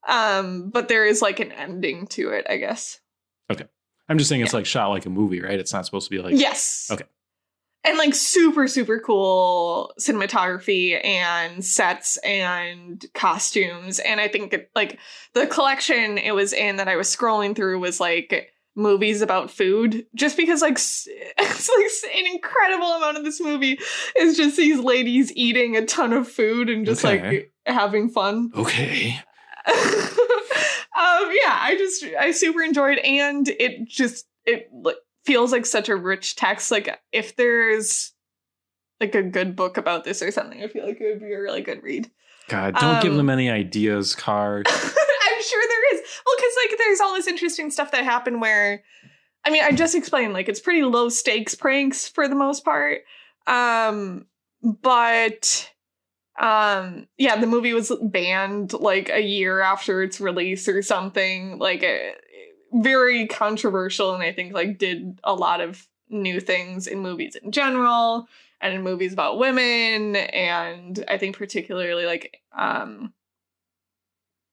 Um, but there is like an ending to it, I guess. Okay. I'm just saying it's like shot like a movie, right? It's not supposed to be like yes. Okay. And like super, super cool cinematography and sets and costumes. And I think it, like the collection it was in that I was scrolling through was like movies about food just because like it's like an incredible amount of this movie is just these ladies eating a ton of food and just Okay. like having fun okay. um yeah i just i super enjoyed and it just it like, feels like such a rich text. Like if there's like a good book about this or something i feel like it would be a really good read. God, don't give Um, them any ideas, Car. i'm sure there is. Well because like there's all this interesting stuff that happened where i mean i just explained like it's pretty low stakes pranks for the most part. Um but um yeah the movie was banned like a year after its release or something. Like uh, very controversial and i think like did a lot of new things in movies in general and in movies about women and i think particularly like um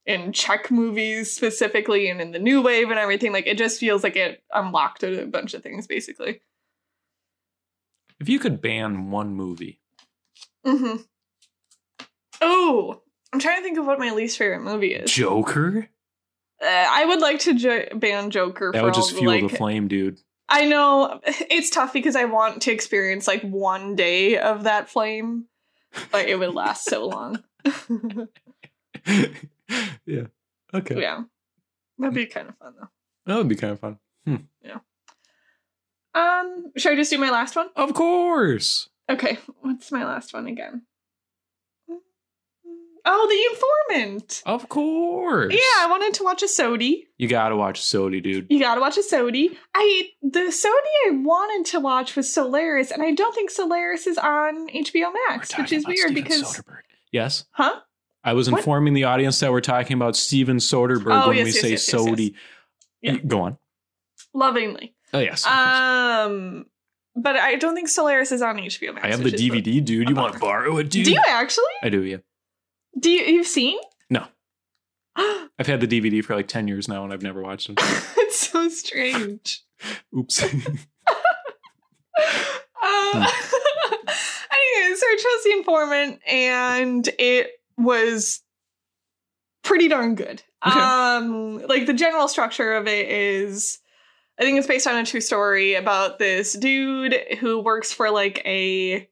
in Czech movies specifically and in the new wave and everything like it just feels like it unlocked a bunch of things basically. If you could ban one movie, mm-hmm. oh i'm trying to think of what my least favorite movie is. Joker, Uh, I would like to jo- ban Joker. that would just fuel like, the flame, dude. I know it's tough because I want to experience like one day of that flame, but it would last so long. yeah. Okay. yeah, that'd be kind of fun though. That would be kind of fun. Yeah. Um, should I just do my last one? Of course. Okay, what's my last one again? Oh, The Informant. Of course. Yeah, I wanted to watch a Sodi. You gotta watch Sodi, dude. You gotta watch a Sodi. I the Sodi I wanted to watch was Solaris, and I don't think Solaris is on HBO Max, which is weird Steven because Soderbergh. Yes. huh? I was What? informing the audience that we're talking about Steven Soderbergh Oh, when yes, we yes, say yes. Sodi. Yeah. Go on. Lovingly. Oh yes. Um, but I don't think Solaris is on HBO Max. I have the DVD, dude. You want to borrow it, dude? Do you actually? I do. Yeah. Do you? You've seen? No. I've had the DVD for like ten years now, and I've never watched them. it's so strange. Oops. Uh, anyway, so I chose the informant, and it was pretty darn good. Okay. Um, like the general structure of it is, I think it's based on a true story about this dude who works for like a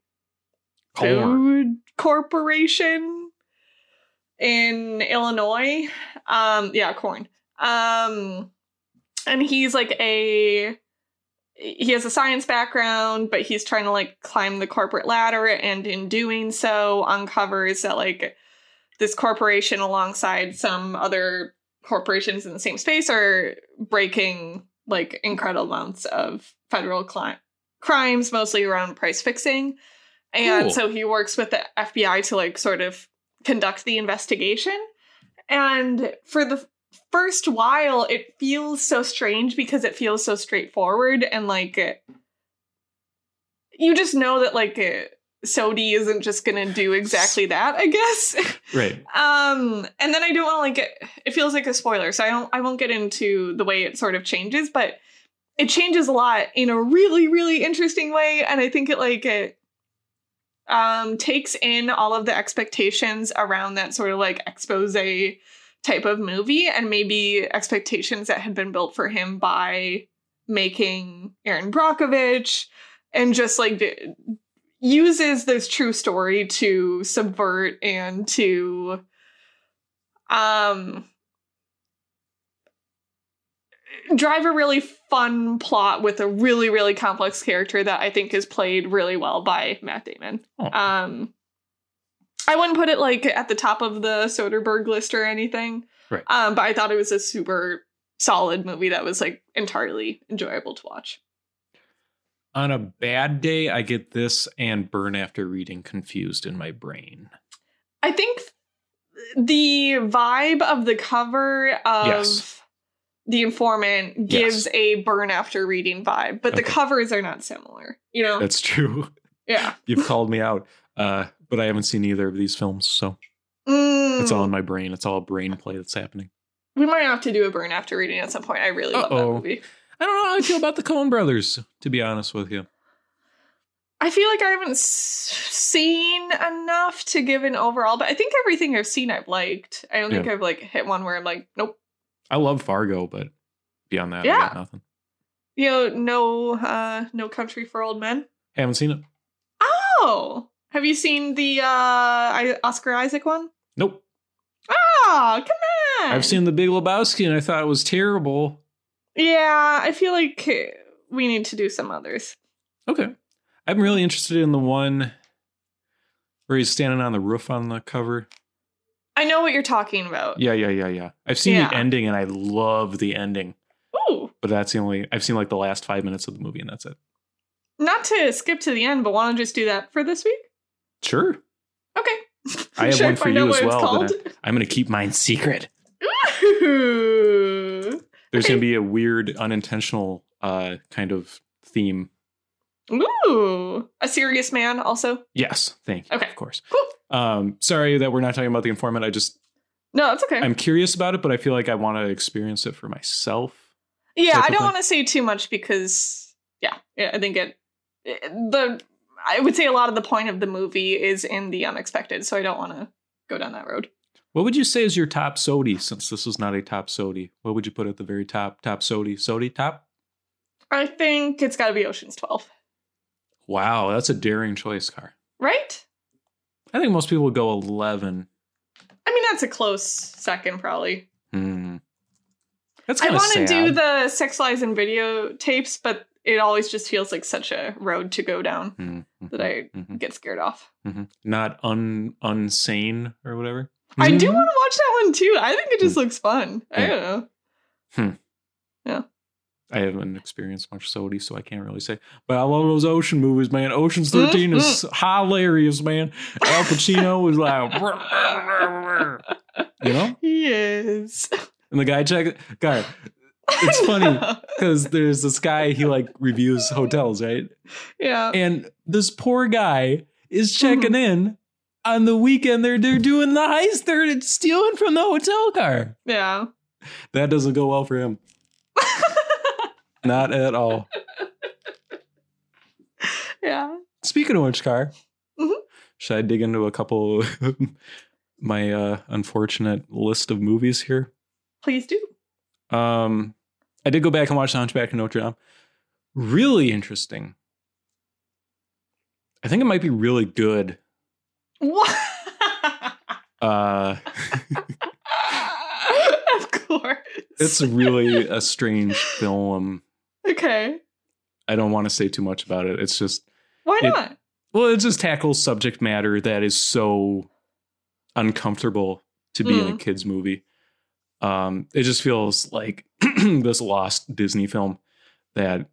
Corn. food corporation in Illinois. Um, yeah, corn. Um, and he's like a he has a science background, but he's trying to like climb the corporate ladder, and in doing so, uncovers that like this corporation, alongside some other corporations in the same space, are breaking like incredible amounts of federal cli- crimes, mostly around price fixing. And Cool. so he works with the FBI to like sort of conduct the investigation. And for the first while, it feels so strange because it feels so straightforward and like you just know that like uh, Sodi isn't just gonna do exactly that, I guess. Right. Um, and then I don't want to like get, it feels like a spoiler, so I don't I won't get into the way it sort of changes, but it changes a lot in a really really interesting way, and I think it like it um takes in all of the expectations around that sort of like expose type of movie, and maybe expectations that had been built for him by making Erin Brockovich, and just like uses this true story to subvert and to um drive a really fun plot with a really really complex character that I think is played really well by Matt Damon. Oh. Um I wouldn't put it like at the top of the Soderbergh list or anything. Right. Um but I thought it was a super solid movie that was like entirely enjoyable to watch. On a bad day, I get this and Burn After Reading confused in my brain. I think the vibe of the cover of Yes. The informant gives Yes. a burn after reading vibe, but the covers are not similar. You know? That's true. yeah. You've called me out. Uh, but I haven't seen either of these films, so Mm. it's all in my brain. It's all brain play that's happening. We might have to do a burn after reading at some point. I really love that movie. I don't know how I feel about the Coen brothers, to be honest with you. I feel like I haven't s- seen enough to give an overall, but I think everything I've seen I've liked. I don't think I've like hit one where I'm like, nope. I love Fargo, but beyond that, Yeah. got nothing. You know, no, uh, no country for old men. Haven't seen it. Oh, have you seen the uh I- Oscar Isaac one? Nope. Oh, come on! I've seen The Big Lebowski and I thought it was terrible. Yeah, I feel like we need to do some others. Okay. I'm really interested in the one where he's standing on the roof on the cover. I know what you're talking about. Yeah, yeah, yeah, yeah. I've seen Yeah. the ending and I love the ending, Ooh, but that's the only I've seen like the last five minutes of the movie and that's it. not to skip to the end, but want to just do that for this week? Sure. Okay. I have one for you as well, It's I'm gonna keep mine secret. There's Okay. gonna be a weird, unintentional uh kind of theme. Ooh, a serious man. Also, Yes, thank you. Okay. Of course. cool. Um, sorry that we're not talking about the informant. I just No, it's okay. I'm curious about it, but I feel like I want to experience it for myself. yeah, I don't want to say too much because, yeah, yeah, I think it, it the I would say a lot of the point of the movie is in the unexpected, so I don't want to go down that road. What would you say is your top sodi since this is not a top sodi? What would you put at the very top? Top sodi? Sodi top? I think it's got to be Ocean's Twelve, Wow, that's a daring choice, Car. right? I think most people would go 11. I mean, that's a close second, probably. Hmm. That's I want to do the sex lies and videotapes, but it always just feels like such a road to go down Mhm, mhm, that I mhm, get scared off. mhm. Not un unsane or whatever. I do Mhm. want to watch that one too. I think it just Hmm. looks fun. I Yeah. don't know. I haven't experienced much sodi, so I can't really say. But I love those ocean movies, man. Ocean's 13 is Mm-hmm. hilarious, man. Al Pacino was like, you know? Yes. And the guy check guy. It's funny because there's this guy he like reviews hotels, right? yeah. And this poor guy is checking in on the weekend. They're they're doing the heist. They're stealing from the hotel car. Yeah. That doesn't go well for him. Not at all. yeah. Speaking of which, car, Mhm. should I dig into a couple my uh, unfortunate list of movies here? Please do. Um, I did go back and watch The Hunchback of Notre Dame. Really interesting. I think it might be really good. What? Uh, of course. it's really a strange film. Okay. I don't want to say too much about it. It's just Why It- not? well, it just tackles subject matter that is so uncomfortable to be in a Mm. kids movie. Um, it just feels like this lost Disney film that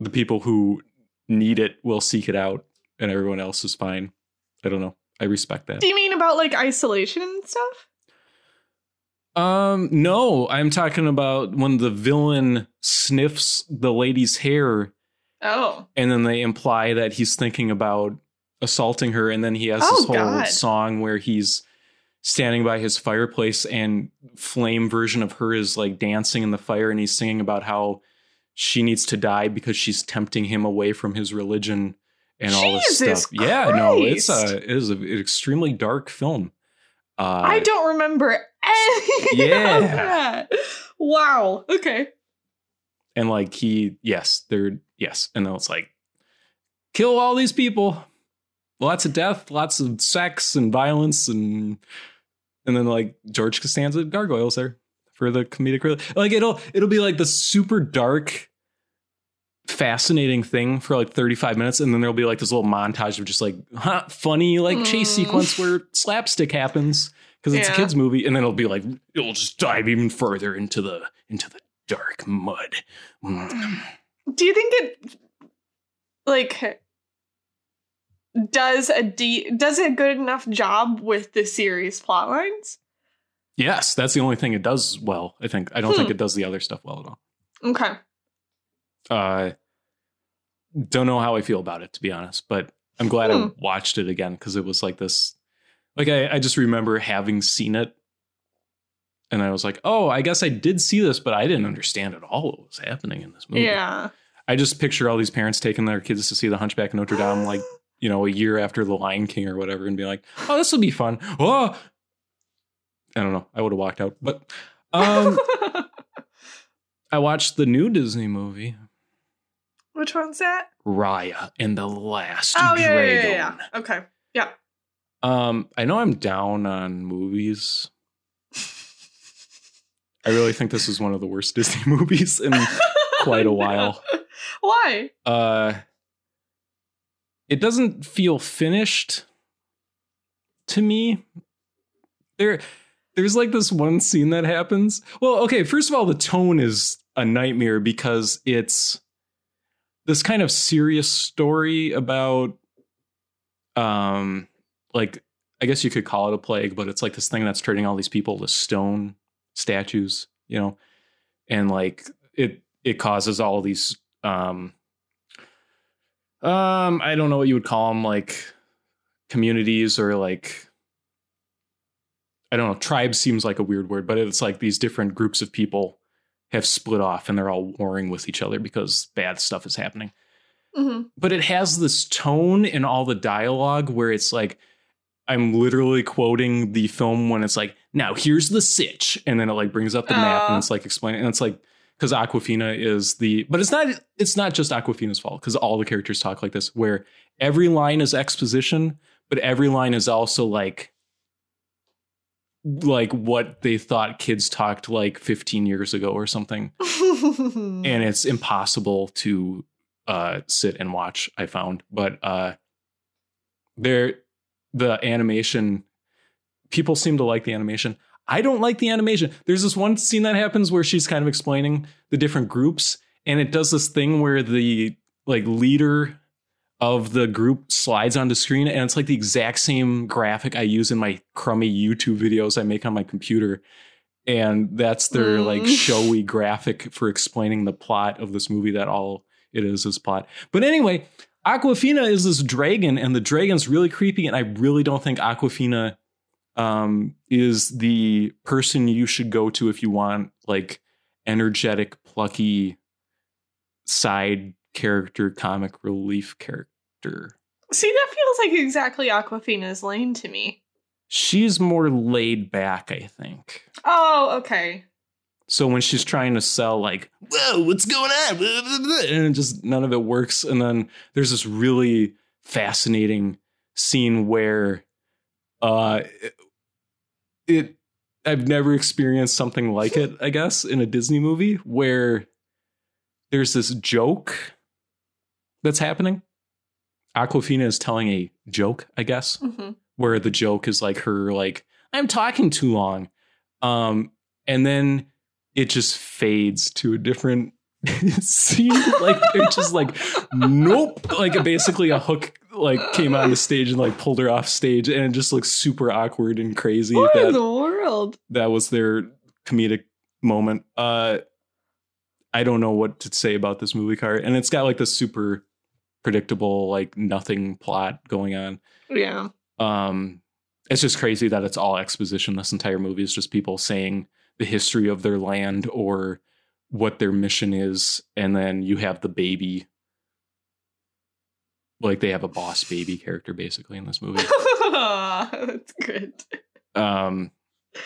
the people who need it will seek it out, and everyone else is fine. I don't know. I respect that. Do you mean about like isolation and stuff? Um, no, I'm talking about when the villain sniffs the lady's hair Oh. and then they imply that he's thinking about assaulting her and then he has Oh, this whole God. song where he's standing by his fireplace and flame version of her is like dancing in the fire and he's singing about how she needs to die because she's tempting him away from his religion and all this Jesus stuff. Yeah, no, it's a it is a, an extremely dark film. Uh, I don't remember anything Yeah. of that. Wow. Okay. and like he yes they're yes and then it's like kill all these people lots of death lots of sex and violence and and then like george costanza gargoyles there for the comedic relief like it'll it'll be like the super dark fascinating thing for like 35 minutes and then there'll be like this little montage of just like huh, funny like chase Mm. sequence where slapstick happens because it's Yeah. a kids movie and then it'll be like it'll just dive even further into the into the dark mud Mm. Do you think it like does a de- does a good enough job with the series plot lines. Yes, that's the only thing it does well. I think. I don't think Hmm. it does the other stuff well at all. Okay. Uh, don't know how I feel about it to be honest, but I'm glad I Hmm. watched it again because it was like this. Like I, I just remember having seen it, and I was like, "Oh, I guess I did see this, but I didn't understand at all what was happening in this movie." Yeah. I just picture all these parents taking their kids to see The Hunchback of Notre Dame, like you know, a year after The Lion King or whatever, and be like, "Oh, this will be fun." Oh, I don't know. I would have walked out, but um, I watched the new Disney movie. Which one's that? Raya and the Last Oh yeah, yeah, Dragon. yeah, yeah. Okay. Yeah. Um, I know I'm down on movies. I really think this is one of the worst Disney movies in quite a while. Why? Uh it doesn't feel finished to me. There there's like this one scene that happens. Well, okay, first of all, the tone is a nightmare because it's this kind of serious story about um like I guess you could call it a plague, but it's like this thing that's turning all these people to stone statues, you know, and like it it causes all these um um I don't know what you would call them, like communities or like I don't know, tribe seems like a weird word, but it's like these different groups of people have split off and they're all warring with each other because bad stuff is happening. Hmm but it has this tone in all the dialogue where it's like I'm literally quoting the film when it's like, now here's the sitch, and then it like brings up the map and Uh. it's like explaining, and it's like because Awkwafina is the, but it's not, it's not just Awkwafina's fault because all the characters talk like this, where every line is exposition, but every line is also like, like what they thought kids talked like 15 years ago or something. And it's impossible to uh sit and watch i found. But uh there the animation people seem to like the animation. I don't like the animation. There's this one scene that happens where she's kind of explaining the different groups and it does this thing where the like leader of the group slides onto screen and it's like the exact same graphic i use in my crummy youtube videos i make on my computer and that's their Mm. like showy graphic for explaining the plot of this movie that all it is is plot but anyway Awkwafina is this dragon and the dragon's really creepy and i really don't think Awkwafina um, is the person you should go to if you want like energetic plucky side character comic relief character See, that feels like exactly Awkwafina's lane to me. she's more laid back i think Oh, okay. So when she's trying to sell, like, whoa, what's going on? And just none of it works. And then there's this really fascinating scene where uh it, it I've never experienced something like it, I guess, in a Disney movie where there's this joke that's happening. Awkwafina is telling a joke, I guess hmm where the joke is like her like i'm talking too long. Um and then it just fades to a different scene. Like they're just like nope. Like basically a hook like came on the stage and like pulled her off stage and it just looks super awkward and crazy What in the world? that was their comedic moment. Uh i don't know what to say about this movie card and it's got like this super predictable like nothing plot going on. Yeah. um it's just crazy that it's all exposition. This entire movie is just people saying the history of their land or what their mission is and then you have the baby. Like they have a boss baby character basically in this movie. That's good. um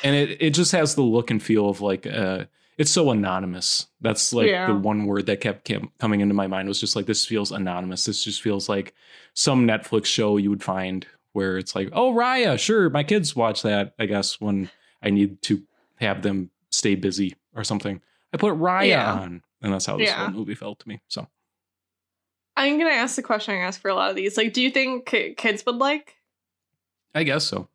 and it it just has the look and feel of like uh it's so anonymous that's like Yeah. the one word that kept, coming into my mind was just like this feels anonymous this just feels like some netflix show you would find where it's like oh raya sure my kids watch that i guess when i need to have them stay busy or something i put raya Yeah. on and that's how this Yeah. whole movie felt to me so I'm gonna ask the question I ask for a lot of these. Like, do you think kids would like? i guess so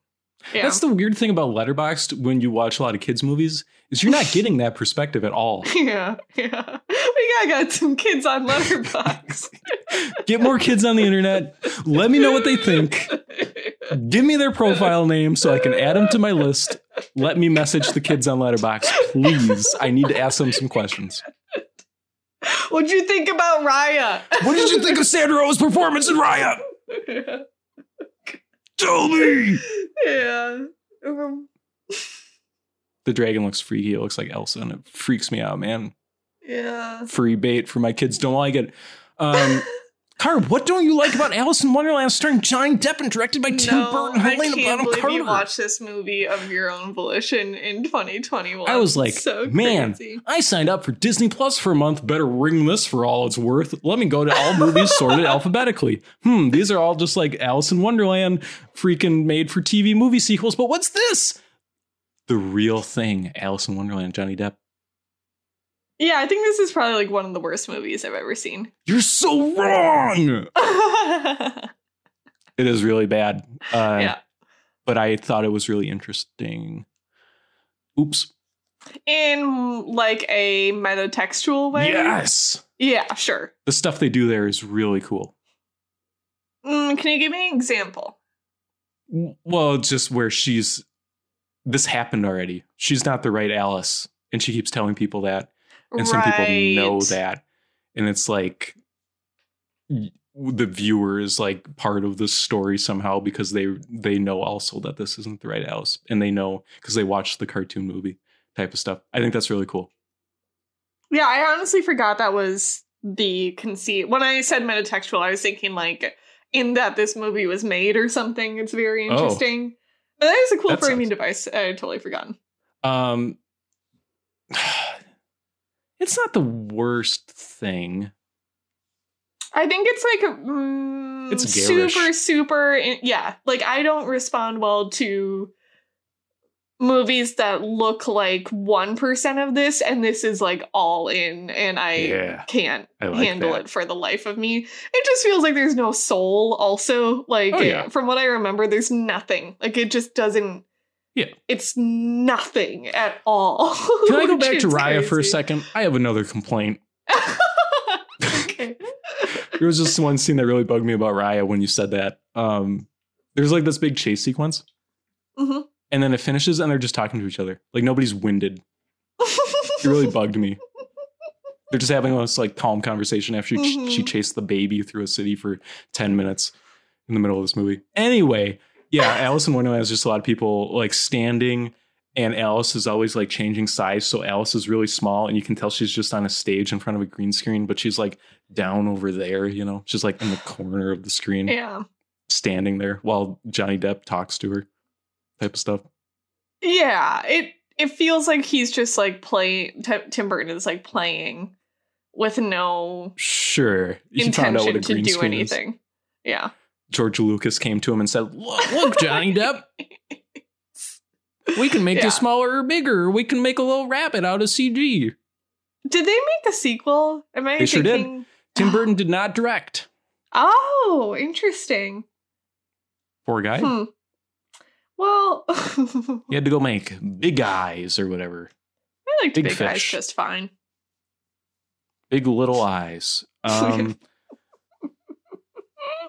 Yeah. that's the weird thing about letterboxd when you watch a lot of kids movies is you're not getting that perspective at all yeah, yeah. I got some kids on Letterboxd. Get more kids on the internet. Let me know what they think. Give me their profile name so I can add them to my list. Let me message the kids on Letterboxd, please. I need to ask them some questions. What'd you think about Raya? What did you think of Sandra Oh's performance in Raya? Tell me. yeah. Um, The dragon looks freaky. It looks like Elsa, and it freaks me out, man. yeah. Free bait for my kids don't like it. Um, Car, what don't you like about Alice in Wonderland starring Johnny Depp and directed by Tim no, Burton? I Helena can't Bonham believe Carter? you watched this movie of your own volition in 2021. I was like, so man, crazy. I signed up for Disney Plus for a month. Better ring this for all it's worth. Let me go to all movies sorted alphabetically. Hmm, these are all just like Alice in Wonderland, freaking made for TV movie sequels. But what's this? The real thing, Alice in Wonderland, Johnny Depp. Yeah, I think this is probably like one of the worst movies I've ever seen. You're so wrong. It is really bad. Uh, yeah. But I thought it was really interesting. Oops. In like a metatextual way. Yes. Yeah, sure. The stuff they do there is really cool. Mm, can you give me an example? Well, just where she's this happened already. She's not the right Alice, and she keeps telling people that, and some people know that, and it's like the viewer is like part of the story somehow because they they know also that this isn't the right Alice, and they know because they watched the cartoon movie type of stuff. I think that's really cool. Yeah, I honestly forgot that was the conceit. When I said metatextual, I was thinking like in that this movie was made or something. It's very Oh. interesting. But that is a cool framing sounds- device. I totally forgotten. Um, it's not the worst thing. I think it's like mm, It's garish. super, super. Yeah, like I don't respond well to movies that look like one percent of this, and this is like all in, and I Yeah, can't I like handle that. it for the life of me. It just feels like there's no soul. Also, like Oh, yeah. from what I remember, there's nothing. Like it just doesn't. Yeah. it's nothing at all. Can I go back to Raya for a second? I have another complaint. okay. There was just one scene that really bugged me about Raya when you said that. Um, there's like this big chase sequence, Mhm. and then it finishes, and they're just talking to each other. Like nobody's winded. It really bugged me. They're just having this like calm conversation after she, Mhm. she chased the baby through a city for ten minutes in the middle of this movie. Anyway, yeah, Alice in Wonderland is just a lot of people like standing, and Alice is always like changing size. So Alice is really small, and you can tell she's just on a stage in front of a green screen, but she's like down over there, you know, she's like in the corner of the screen, yeah. standing there while Johnny Depp talks to her, type of stuff. Yeah, it it feels like he's just like playing. Tim Burton is like playing with no Sure, you found out what intention to do screen is. anything. Yeah. George Lucas came to him and said, "Look, look Johnny Depp, we can make Yeah. this smaller or bigger. We can make a little rabbit out of CG." Did they make a sequel? Am I They sure did. thinking? Tim Burton did not direct. Oh, interesting. Poor guy. Hmm. Well, He had to go make Big Eyes or whatever. I liked Big Big, Eyes just fine. Big Little Eyes. Um,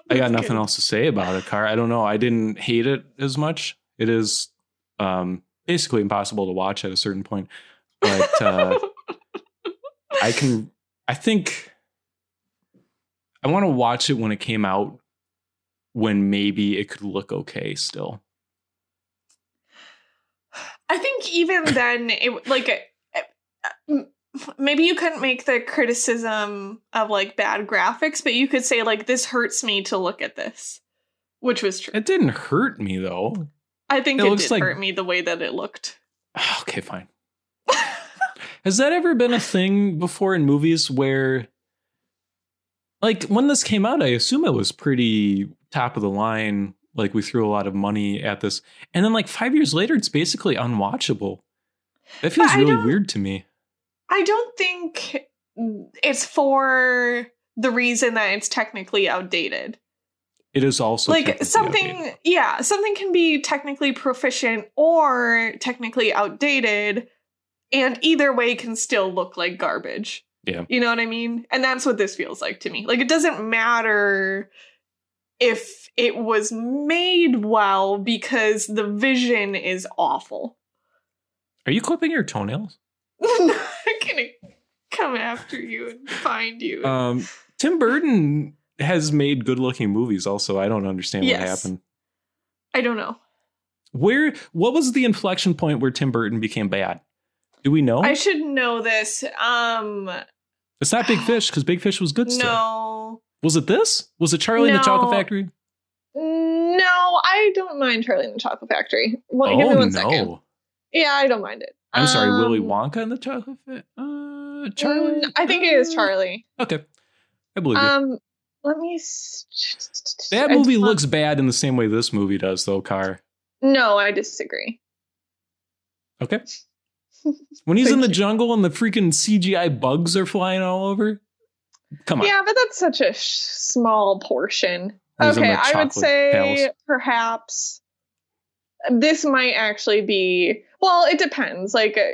I got nothing else to say about it, Car. I don't know. I didn't hate it as much. It is um, basically impossible to watch at a certain point. But uh, I can, I think I want to watch it when it came out when maybe it could look okay still. I think even then, it like uh, uh, maybe you couldn't make the criticism of like bad graphics, but you could say like this hurts me to look at this, which was true. It didn't hurt me though. I think it it, did like- hurt me the way that it looked. Okay, fine. Has that ever been a thing before in movies where, like, when this came out, I assume it was pretty top of the line. Like, we threw a lot of money at this. And then, like, five years later, it's basically unwatchable. That feels really weird to me. I don't think it's for the reason that it's technically outdated. It is also like something outdated. yeah something can be technically proficient or technically outdated and either way can still look like garbage Yeah. You know what I mean? And that's what this feels like to me. Like it doesn't matter if it was made well because the vision is awful. Are you clipping your toenails? I'm not gonna come after you and find you. Um, Tim Burton has made good looking movies also. I don't understand what happened. I don't know. Where what was the inflection point where Tim Burton became bad? Do we know? I should know this. Um it's not Big Fish because Big Fish was good still. no. Was it this? Was it Charlie and the Chocolate Factory? No, I don't mind Charlie and the Chocolate Factory. Well, give me oh one no. second. Yeah, I don't mind it. I'm sorry, Willy Um, Wonka and the Chocolate Factory? Uh, Charlie? mm, I think it is Charlie. Okay. I believe you. Um, let me. That movie not- looks bad in the same way this movie does, though, Car. No, I disagree. Okay. When he's in the jungle and the freaking CGI bugs are flying all over. Come on. Yeah, but that's such a sh- small portion. He's okay, I would say palace. perhaps this might actually be. Well, it depends. Like uh,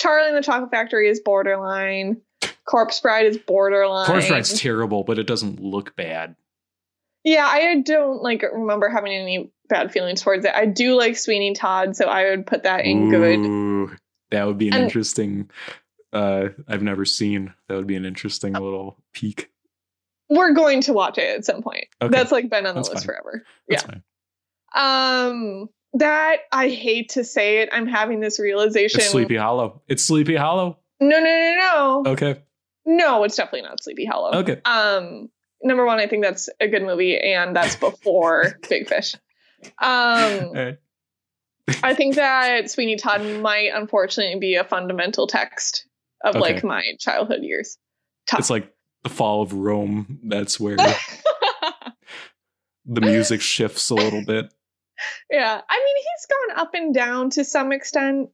Charlie and the Chocolate Factory is borderline. Corpse Bride is borderline. Corpse Ride's terrible, but it doesn't look bad. Yeah, I don't like remember having any bad feelings towards it. I do like Sweeney Todd, so I would put that in good. That would be an And- interesting. Uh, I've never seen. That would be an interesting little peek. We're going to watch it at some point. Okay. That's like been on the That's list fine. forever. That's yeah. fine. Um that I hate to say it. I'm having this realization. It's Sleepy Hollow. It's Sleepy Hollow. No, no, no, no. Okay. No, it's definitely not Sleepy Hollow. Okay. Um number one, I think that's a good movie, and that's before Big Fish. Um right. I think that Sweeney Todd might unfortunately be a fundamental text of like my childhood years. Tough. It's like the fall of Rome. That's where the music shifts a little bit. Yeah. I mean, he's gone up and down to some extent.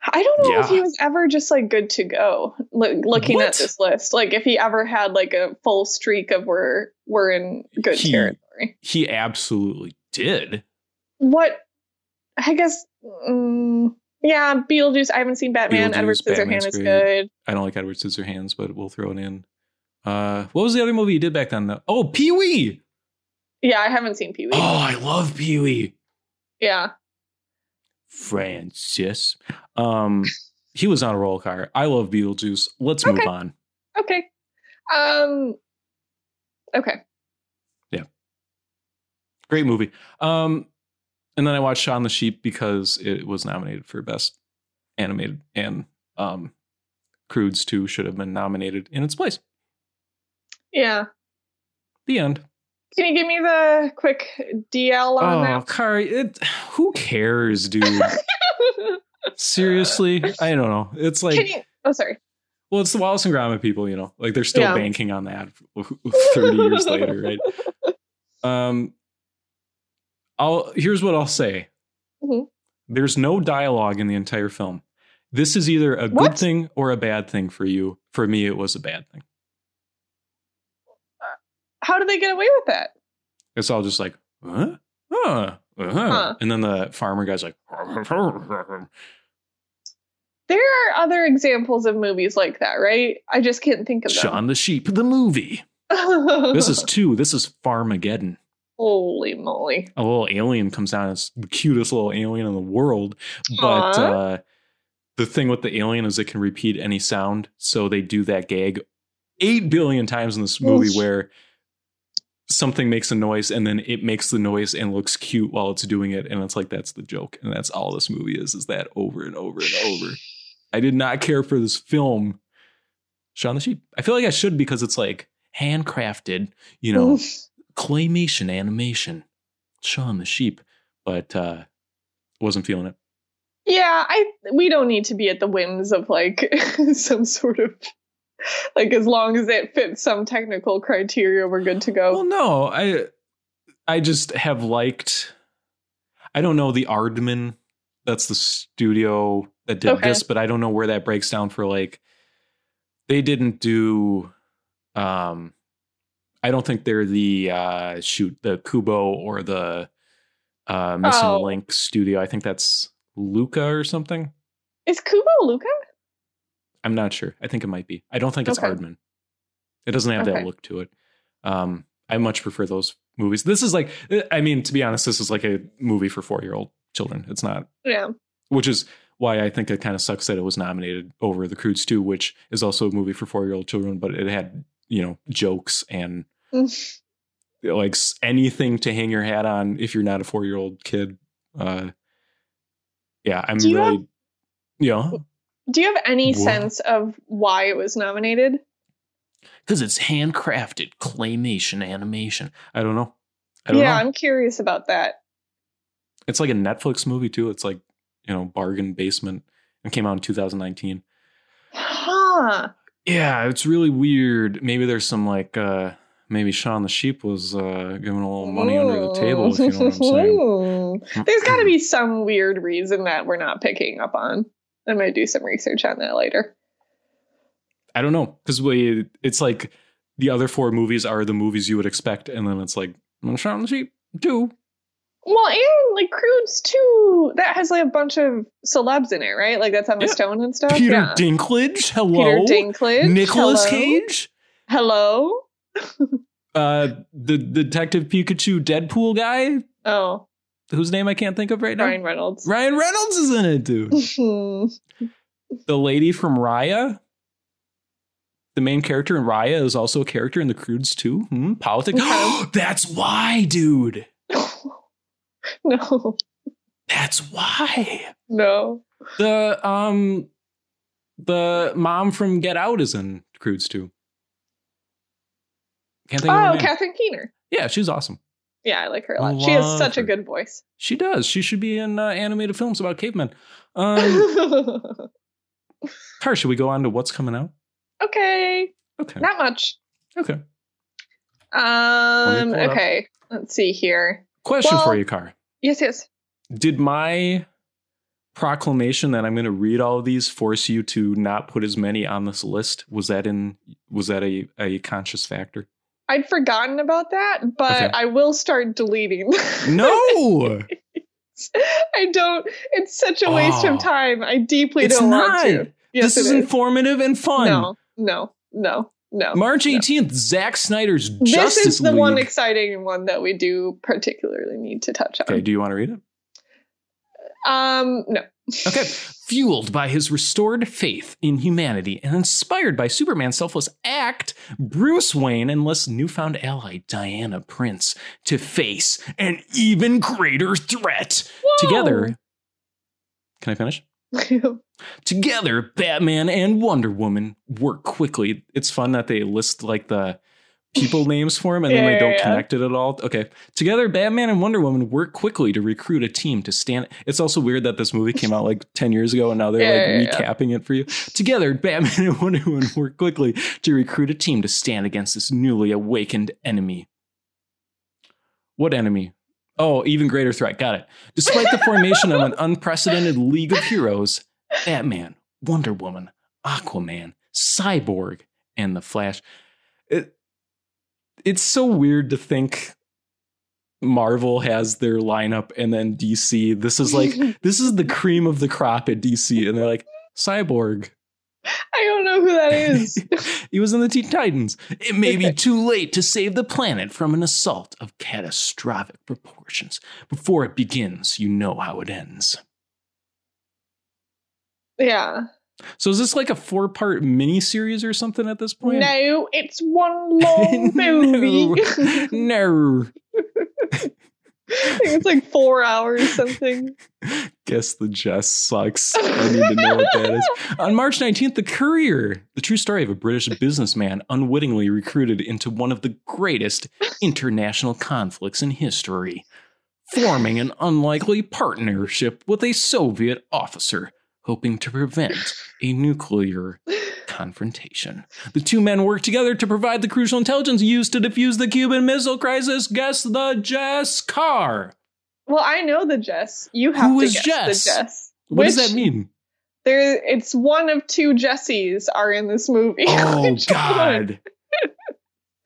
I don't know if he was ever just like good to go. Look, looking What? at this list, like if he ever had like a full streak of we're we're in good He- territory. He absolutely did. What? I guess. Mm, yeah, Beetlejuice. I haven't seen Batman. Edward Scissorhands is good. I don't like Edward Scissorhands, but we'll throw it in. Uh, what was the other movie he did back then? Though? Oh, Pee Wee. Yeah, I haven't seen Pee Wee. Oh, I love Pee Wee. Yeah. Francis. Um, he was on a roll car. I love Beetlejuice. Let's move on. Okay. Um. Okay. Yeah. Great movie. Um, and then I watched Shaun the Sheep because it was nominated for best animated, and um, Croods two should have been nominated in its place. Yeah. The end. Can you give me the quick DL on that? Oh, Kari, it. Who cares, dude? Seriously, I don't know. It's like Can you? Oh, sorry. Well, it's the Wallace and Gromit people, you know, like they're still Yeah. banking on that 30 years later, right? Um, I'll, here's what I'll say. Mhm. There's no dialogue in the entire film. This is either a good thing or a bad thing for you. For me, it was a bad thing. How do they get away with that? It's all just like, huh? Huh? Uh-huh. Huh. And then the farmer guy's like, There are other examples of movies like that, right? I just can't think of them. Shaun the Sheep, the movie. This is two. This is Farmageddon. holy moly. a little alien comes down. It's the cutest little alien in the world. But uh, the thing with the alien is it can repeat any sound. So they do that gag eight billion times in this movie Oof. where something makes a noise and then it makes the noise and looks cute while it's doing it. And it's like that's the joke. And that's all this movie is, is that over and over and over. I did not care for this film. Shaun the Sheep. I feel like I should because it's like handcrafted, you know, claymation animation. Shaun the Sheep, but uh wasn't feeling it. Yeah, I we don't need to be at the whims of like some sort of like as long as it fits some technical criteria, we're good to go. Well, no, I I just have liked I don't know the Aardman. That's the studio that did Okay. this, but I don't know where that breaks down for like they didn't do um I don't think they're the uh shoot the Kubo or the uh Missing Oh. Link studio. I think that's Luca or something. Is Kubo Luca? I'm not sure. I think it might be. I don't think it's Okay. Aardman. It doesn't have Okay. that look to it. Um, I much prefer those movies. This is like, I mean, to be honest, this is like a movie for four year old children. It's not, Yeah. which is why I think it kind of sucks that it was nominated over The Croods 2, which is also a movie for four year old children, but it had, you know, jokes and like anything to hang your hat on if you're not a four year old kid. Uh, yeah, I'm really, you know, Do you have any What? sense of why it was nominated? because it's handcrafted claymation animation. I don't know. I don't Yeah, know. I'm curious about that. It's like a Netflix movie too. It's like you know, bargain basement. It came out in 2019. Huh. Yeah, it's really weird. Maybe there's some like uh maybe Shaun the Sheep was uh giving a little money under the table, if you know what I'm saying. saying. There's got to be some weird reason that we're not picking up on. I might do some research on that later. I don't know because we it's like the other four movies are the movies you would expect, and then it's like "Mm, Shaun the Sheep two. Well, and like Croods too, that has like a bunch of celebs in it, right? Like that's Emma Yeah. Stone and stuff. Peter yeah. Dinklage, hello. Peter Dinklage. Nicholas. Cage, Hello. uh, the Detective Pikachu Deadpool guy, Oh, whose name I can't think of right now. Ryan Reynolds. Ryan Reynolds is in it. Hmm. the lady from Raya, the main character in Raya, is also a character in the Croods too. Hmm? Politics. Okay. That's why, dude. no, That's why. no. The um, the mom from Get Out is in Croods too. Can't think of her Oh, name. Catherine Keener. Yeah, she's awesome. Yeah, I like her a lot. She has love such a good voice. She does. She should be in uh, animated films about cavemen. Um, Car, should we go on to what's coming out? okay, Okay. not much. Okay. Um. it up. Okay, let's see here. Question Well- for you, Car. Yes, yes. did my proclamation that I'm going to read all of these force you to not put as many on this list? Was that in was that a, a conscious factor? I'd forgotten about that, but Okay. I will start deleting. No. I don't. It's such a waste Oh. of time. I deeply It's don't not. want to. Yes, this is is. informative and fun. No, no, no, no. March no. 18th, Zack Snyder's This Justice This is the League. one exciting one that we do particularly need to touch on. okay, do you want to read it? Um, no. Okay. Fueled by his restored faith in humanity and inspired by Superman's selfless act, Bruce Wayne enlists newfound ally Diana Prince to face an even greater threat. Together, can I finish? Together, Batman and Wonder Woman work quickly. It's fun that they list like the people names for him and then they don't yeah. connect it at all. Okay. Together, Batman and Wonder Woman work quickly to recruit a team to stand. It's also weird that this movie came out like 10 years ago and now they're Yeah, like yeah, yeah. recapping it for you. Together, Batman and Wonder Woman work quickly to recruit a team to stand against this newly awakened enemy. What enemy? Oh, even greater threat. Got it. Despite the formation of an unprecedented league of heroes, Batman, Wonder Woman, Aquaman, Cyborg, and the Flash. It, it's so weird to think Marvel has their lineup and then DC. This is like this is the cream of the crop at DC, and they're like Cyborg. I don't know who that is. he was in the Teen Titans. It may be too late to save the planet from an assault of catastrophic proportions. Before it begins, you know how it ends. yeah. So is this like a four-part miniseries or something at this point? No, it's one long movie. no. I think it's like four hours something. Guess the jest sucks. I need to know what that is. On March 19th, The Courier, the true story of a British businessman unwittingly recruited into one of the greatest international conflicts in history, forming an unlikely partnership with a Soviet officer, hoping to prevent a nuclear confrontation. The two men work together to provide the crucial intelligence used to defuse the Cuban Missile Crisis. Guess the Jess car. Well, I know the Jess. You have Who to is guess Jess? the Jess. What does that mean? There, it's one of two Jessies are in this movie. Oh God.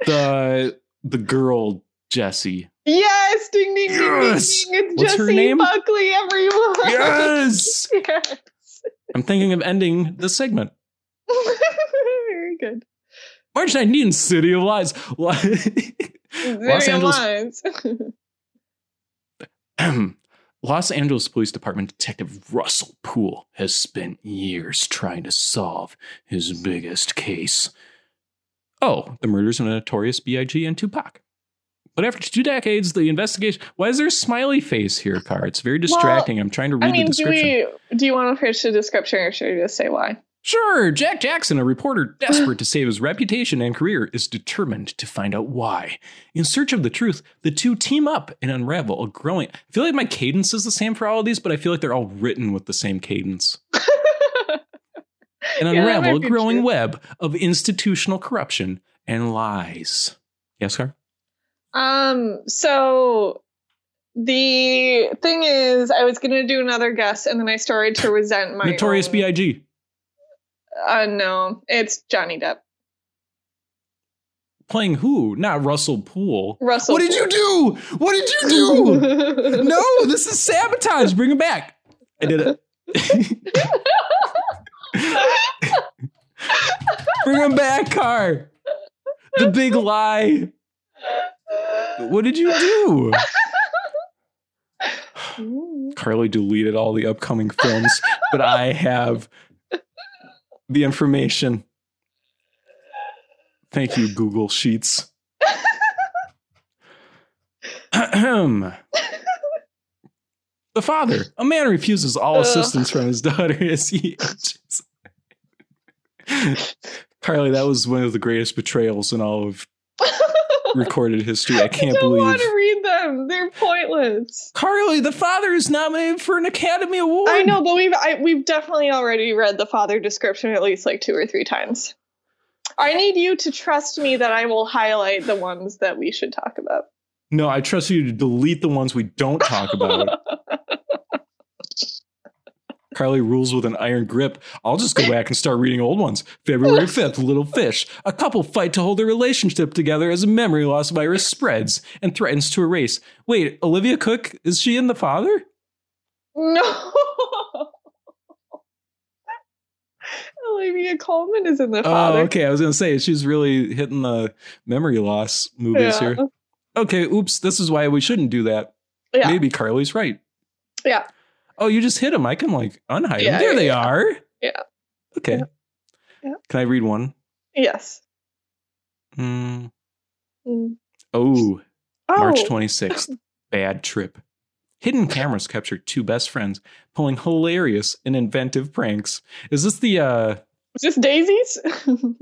the the girl Jessie. Yes, ding ding ding Yes! ding ding. It's What's her Jessie? Buckley, everyone. Yes. yes. I'm thinking of ending the segment. Very good. March 19th, City of Lies. Los Angeles- Angeles. Los Angeles Police Department Detective Russell Poole has spent years trying to solve his biggest case. Oh, the murders of Notorious B.I.G. and Tupac. But after two decades, the investigation. Why is there a smiley face here, Car? It's very distracting. I'm trying to read I mean, the do description. we? Do you want to finish the description, or should I just say why? Sure, Jack Jackson, a reporter desperate to save his reputation and career, is determined to find out why. In search of the truth, the two team up and unravel a growing. I feel like my cadence is the same for all of these, but I feel like they're all written with the same cadence. And Yeah, unravel a growing true. web of institutional corruption and lies. Yes, Car? Um, so the thing is, I was gonna do another guess, and then I started to resent my Notorious own- B.I.G. Uh, no, it's Johnny Depp. Playing who? Not Russell Poole. Russell. What did you do? What did you do? no, this is sabotage. Bring him back. I did it. Bring him back, Car. The big lie. What did you do? Carly deleted all the upcoming films, but I have the information. Thank you, Google Sheets. The father, a man refuses all assistance from his daughter as he ages. Carly, that was one of the greatest betrayals in all of recorded history. I can't believe. I don't believe. want to read them. They're pointless. Carly, the father is nominated for an Academy Award. I know, but we've I, we've definitely already read the father description at least like two or three times. I need you to trust me that I will highlight the ones that we should talk about. No, I trust you to delete the ones we don't talk about. Carly rules with an iron grip. I'll just go back and start reading old ones. February 5th, Little Fish. A couple fight to hold their relationship together as a memory loss virus spreads and threatens to erase. Wait, Olivia Cooke, is she in The Father? no. Olivia Colman is in the Oh, father. okay. I was going to say, she's really hitting the memory loss movies Yeah. here. Okay, oops. This is why we shouldn't do that. Yeah. Maybe Carly's right. Yeah. Oh, you just hit them. I can like unhide Yeah, them. There yeah, they yeah. are. Yeah. Okay. Can I read one? Yes. Mm. Mm. Oh, Oh, March 26th. Bad trip. Hidden cameras capture two best friends pulling hilarious and inventive pranks. Is this the uh is this daisies?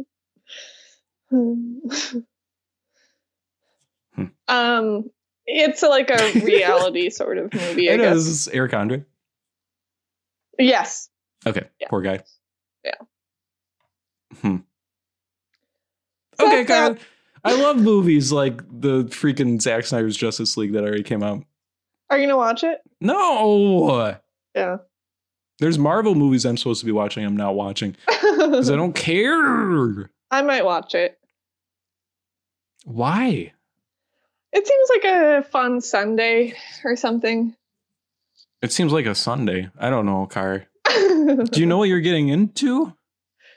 Hmm. Um, it's like a reality sort of movie. I I guess. is Eric Andre? Yes. Okay. Yeah. Poor guy. Yeah. Hmm. So Okay, God. I love movies like the freaking Zack Snyder's Justice League that already came out. Are you gonna watch it? No. Yeah. There's Marvel movies I'm supposed to be watching. I'm not watching because I don't care. I might watch it. Why? It seems like a fun Sunday or something. It seems like a Sunday. I don't know, Car. Do you know what you're getting into?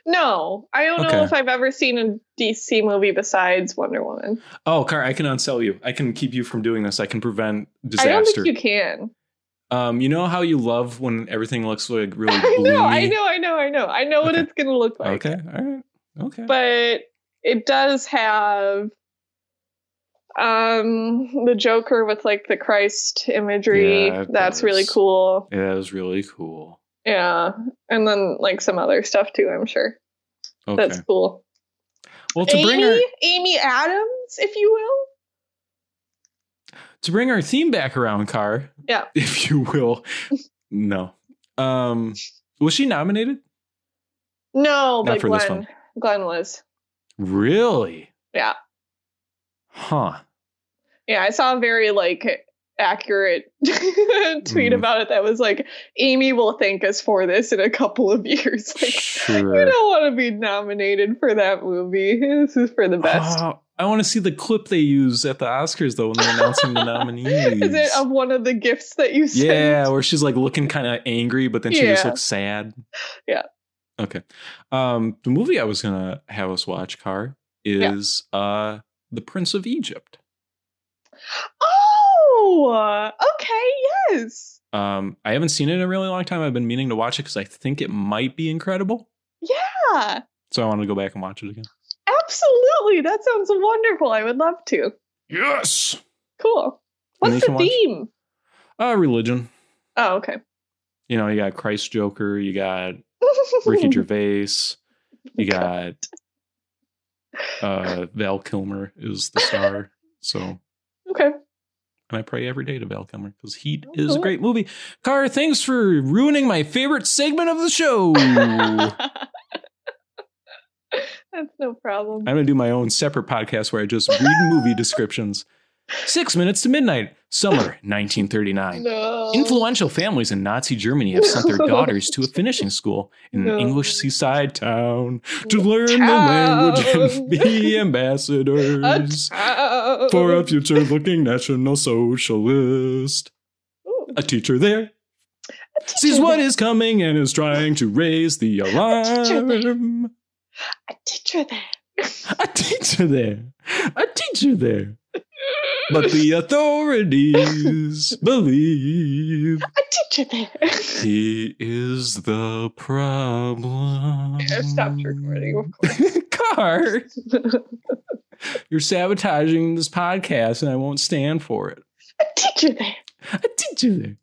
No, I don't know if I've ever seen a DC movie besides Wonder Woman. Oh, Car, I can unsell you. I can keep you from doing this. I can prevent disaster. I don't think you can. um, you know how you love when everything looks like really I bloomy? know, I know, I know, I know. I know what it's gonna look like. Okay, all right. Okay. But it does have um the Joker with like the Christ imagery. Yeah, That's really cool. yeah, that was really cool. Yeah. And then like some other stuff too, I'm sure. Okay. That's cool. well, to Amy, bring our Amy Adams, if you will. to bring our theme back around, Car. Yeah. If you will. no. Um, was she nominated? No, Not but for this Glenn. one. Glenn was. Really? Yeah. Huh. Yeah, I saw a very like accurate tweet Mhm. about it that was like Amy will thank us for this in a couple of years. Like Sure. you don't want to be nominated for that movie. This is for the best. Oh, I want to see the clip they use at the Oscars though when they're announcing the nominees. is it of one of the gifts that you sent? yeah, where she's like looking kind of angry, but then she just looks sad. Yeah. Okay. Um, the movie I was gonna have us watch, Car, is uh the Prince of Egypt. Oh, okay, yes. Um, I haven't seen it in a really long time. I've been meaning to watch it because I think it might be incredible. Yeah, So I want to go back and watch it again. absolutely. That sounds wonderful. I would love to. Yes. Cool. What's the to watch? theme? Uh, religion. Oh, okay. You know, you got Christ Joker, you got Ricky Gervais, you got uh Val Kilmer is the star. So okay. and I pray every day to Val Kilmer because Heat is a great movie. Car, thanks for ruining my favorite segment of the show. That's no problem. I'm gonna do my own separate podcast where I just read movie descriptions. Six minutes to midnight, summer 1939. No. Influential families in Nazi Germany have sent their daughters to a finishing school in an English seaside town to learn Town. the language and be ambassadors A for a future looking national socialist. Ooh, A teacher there a sees teacher what there. is coming and is trying to raise the alarm. a teacher there. A teacher there. A teacher there. But the authorities believe A teacher there. he is the problem. I stopped recording, of course. Car, you're sabotaging this podcast and I won't stand for it. a teacher there. A teacher there.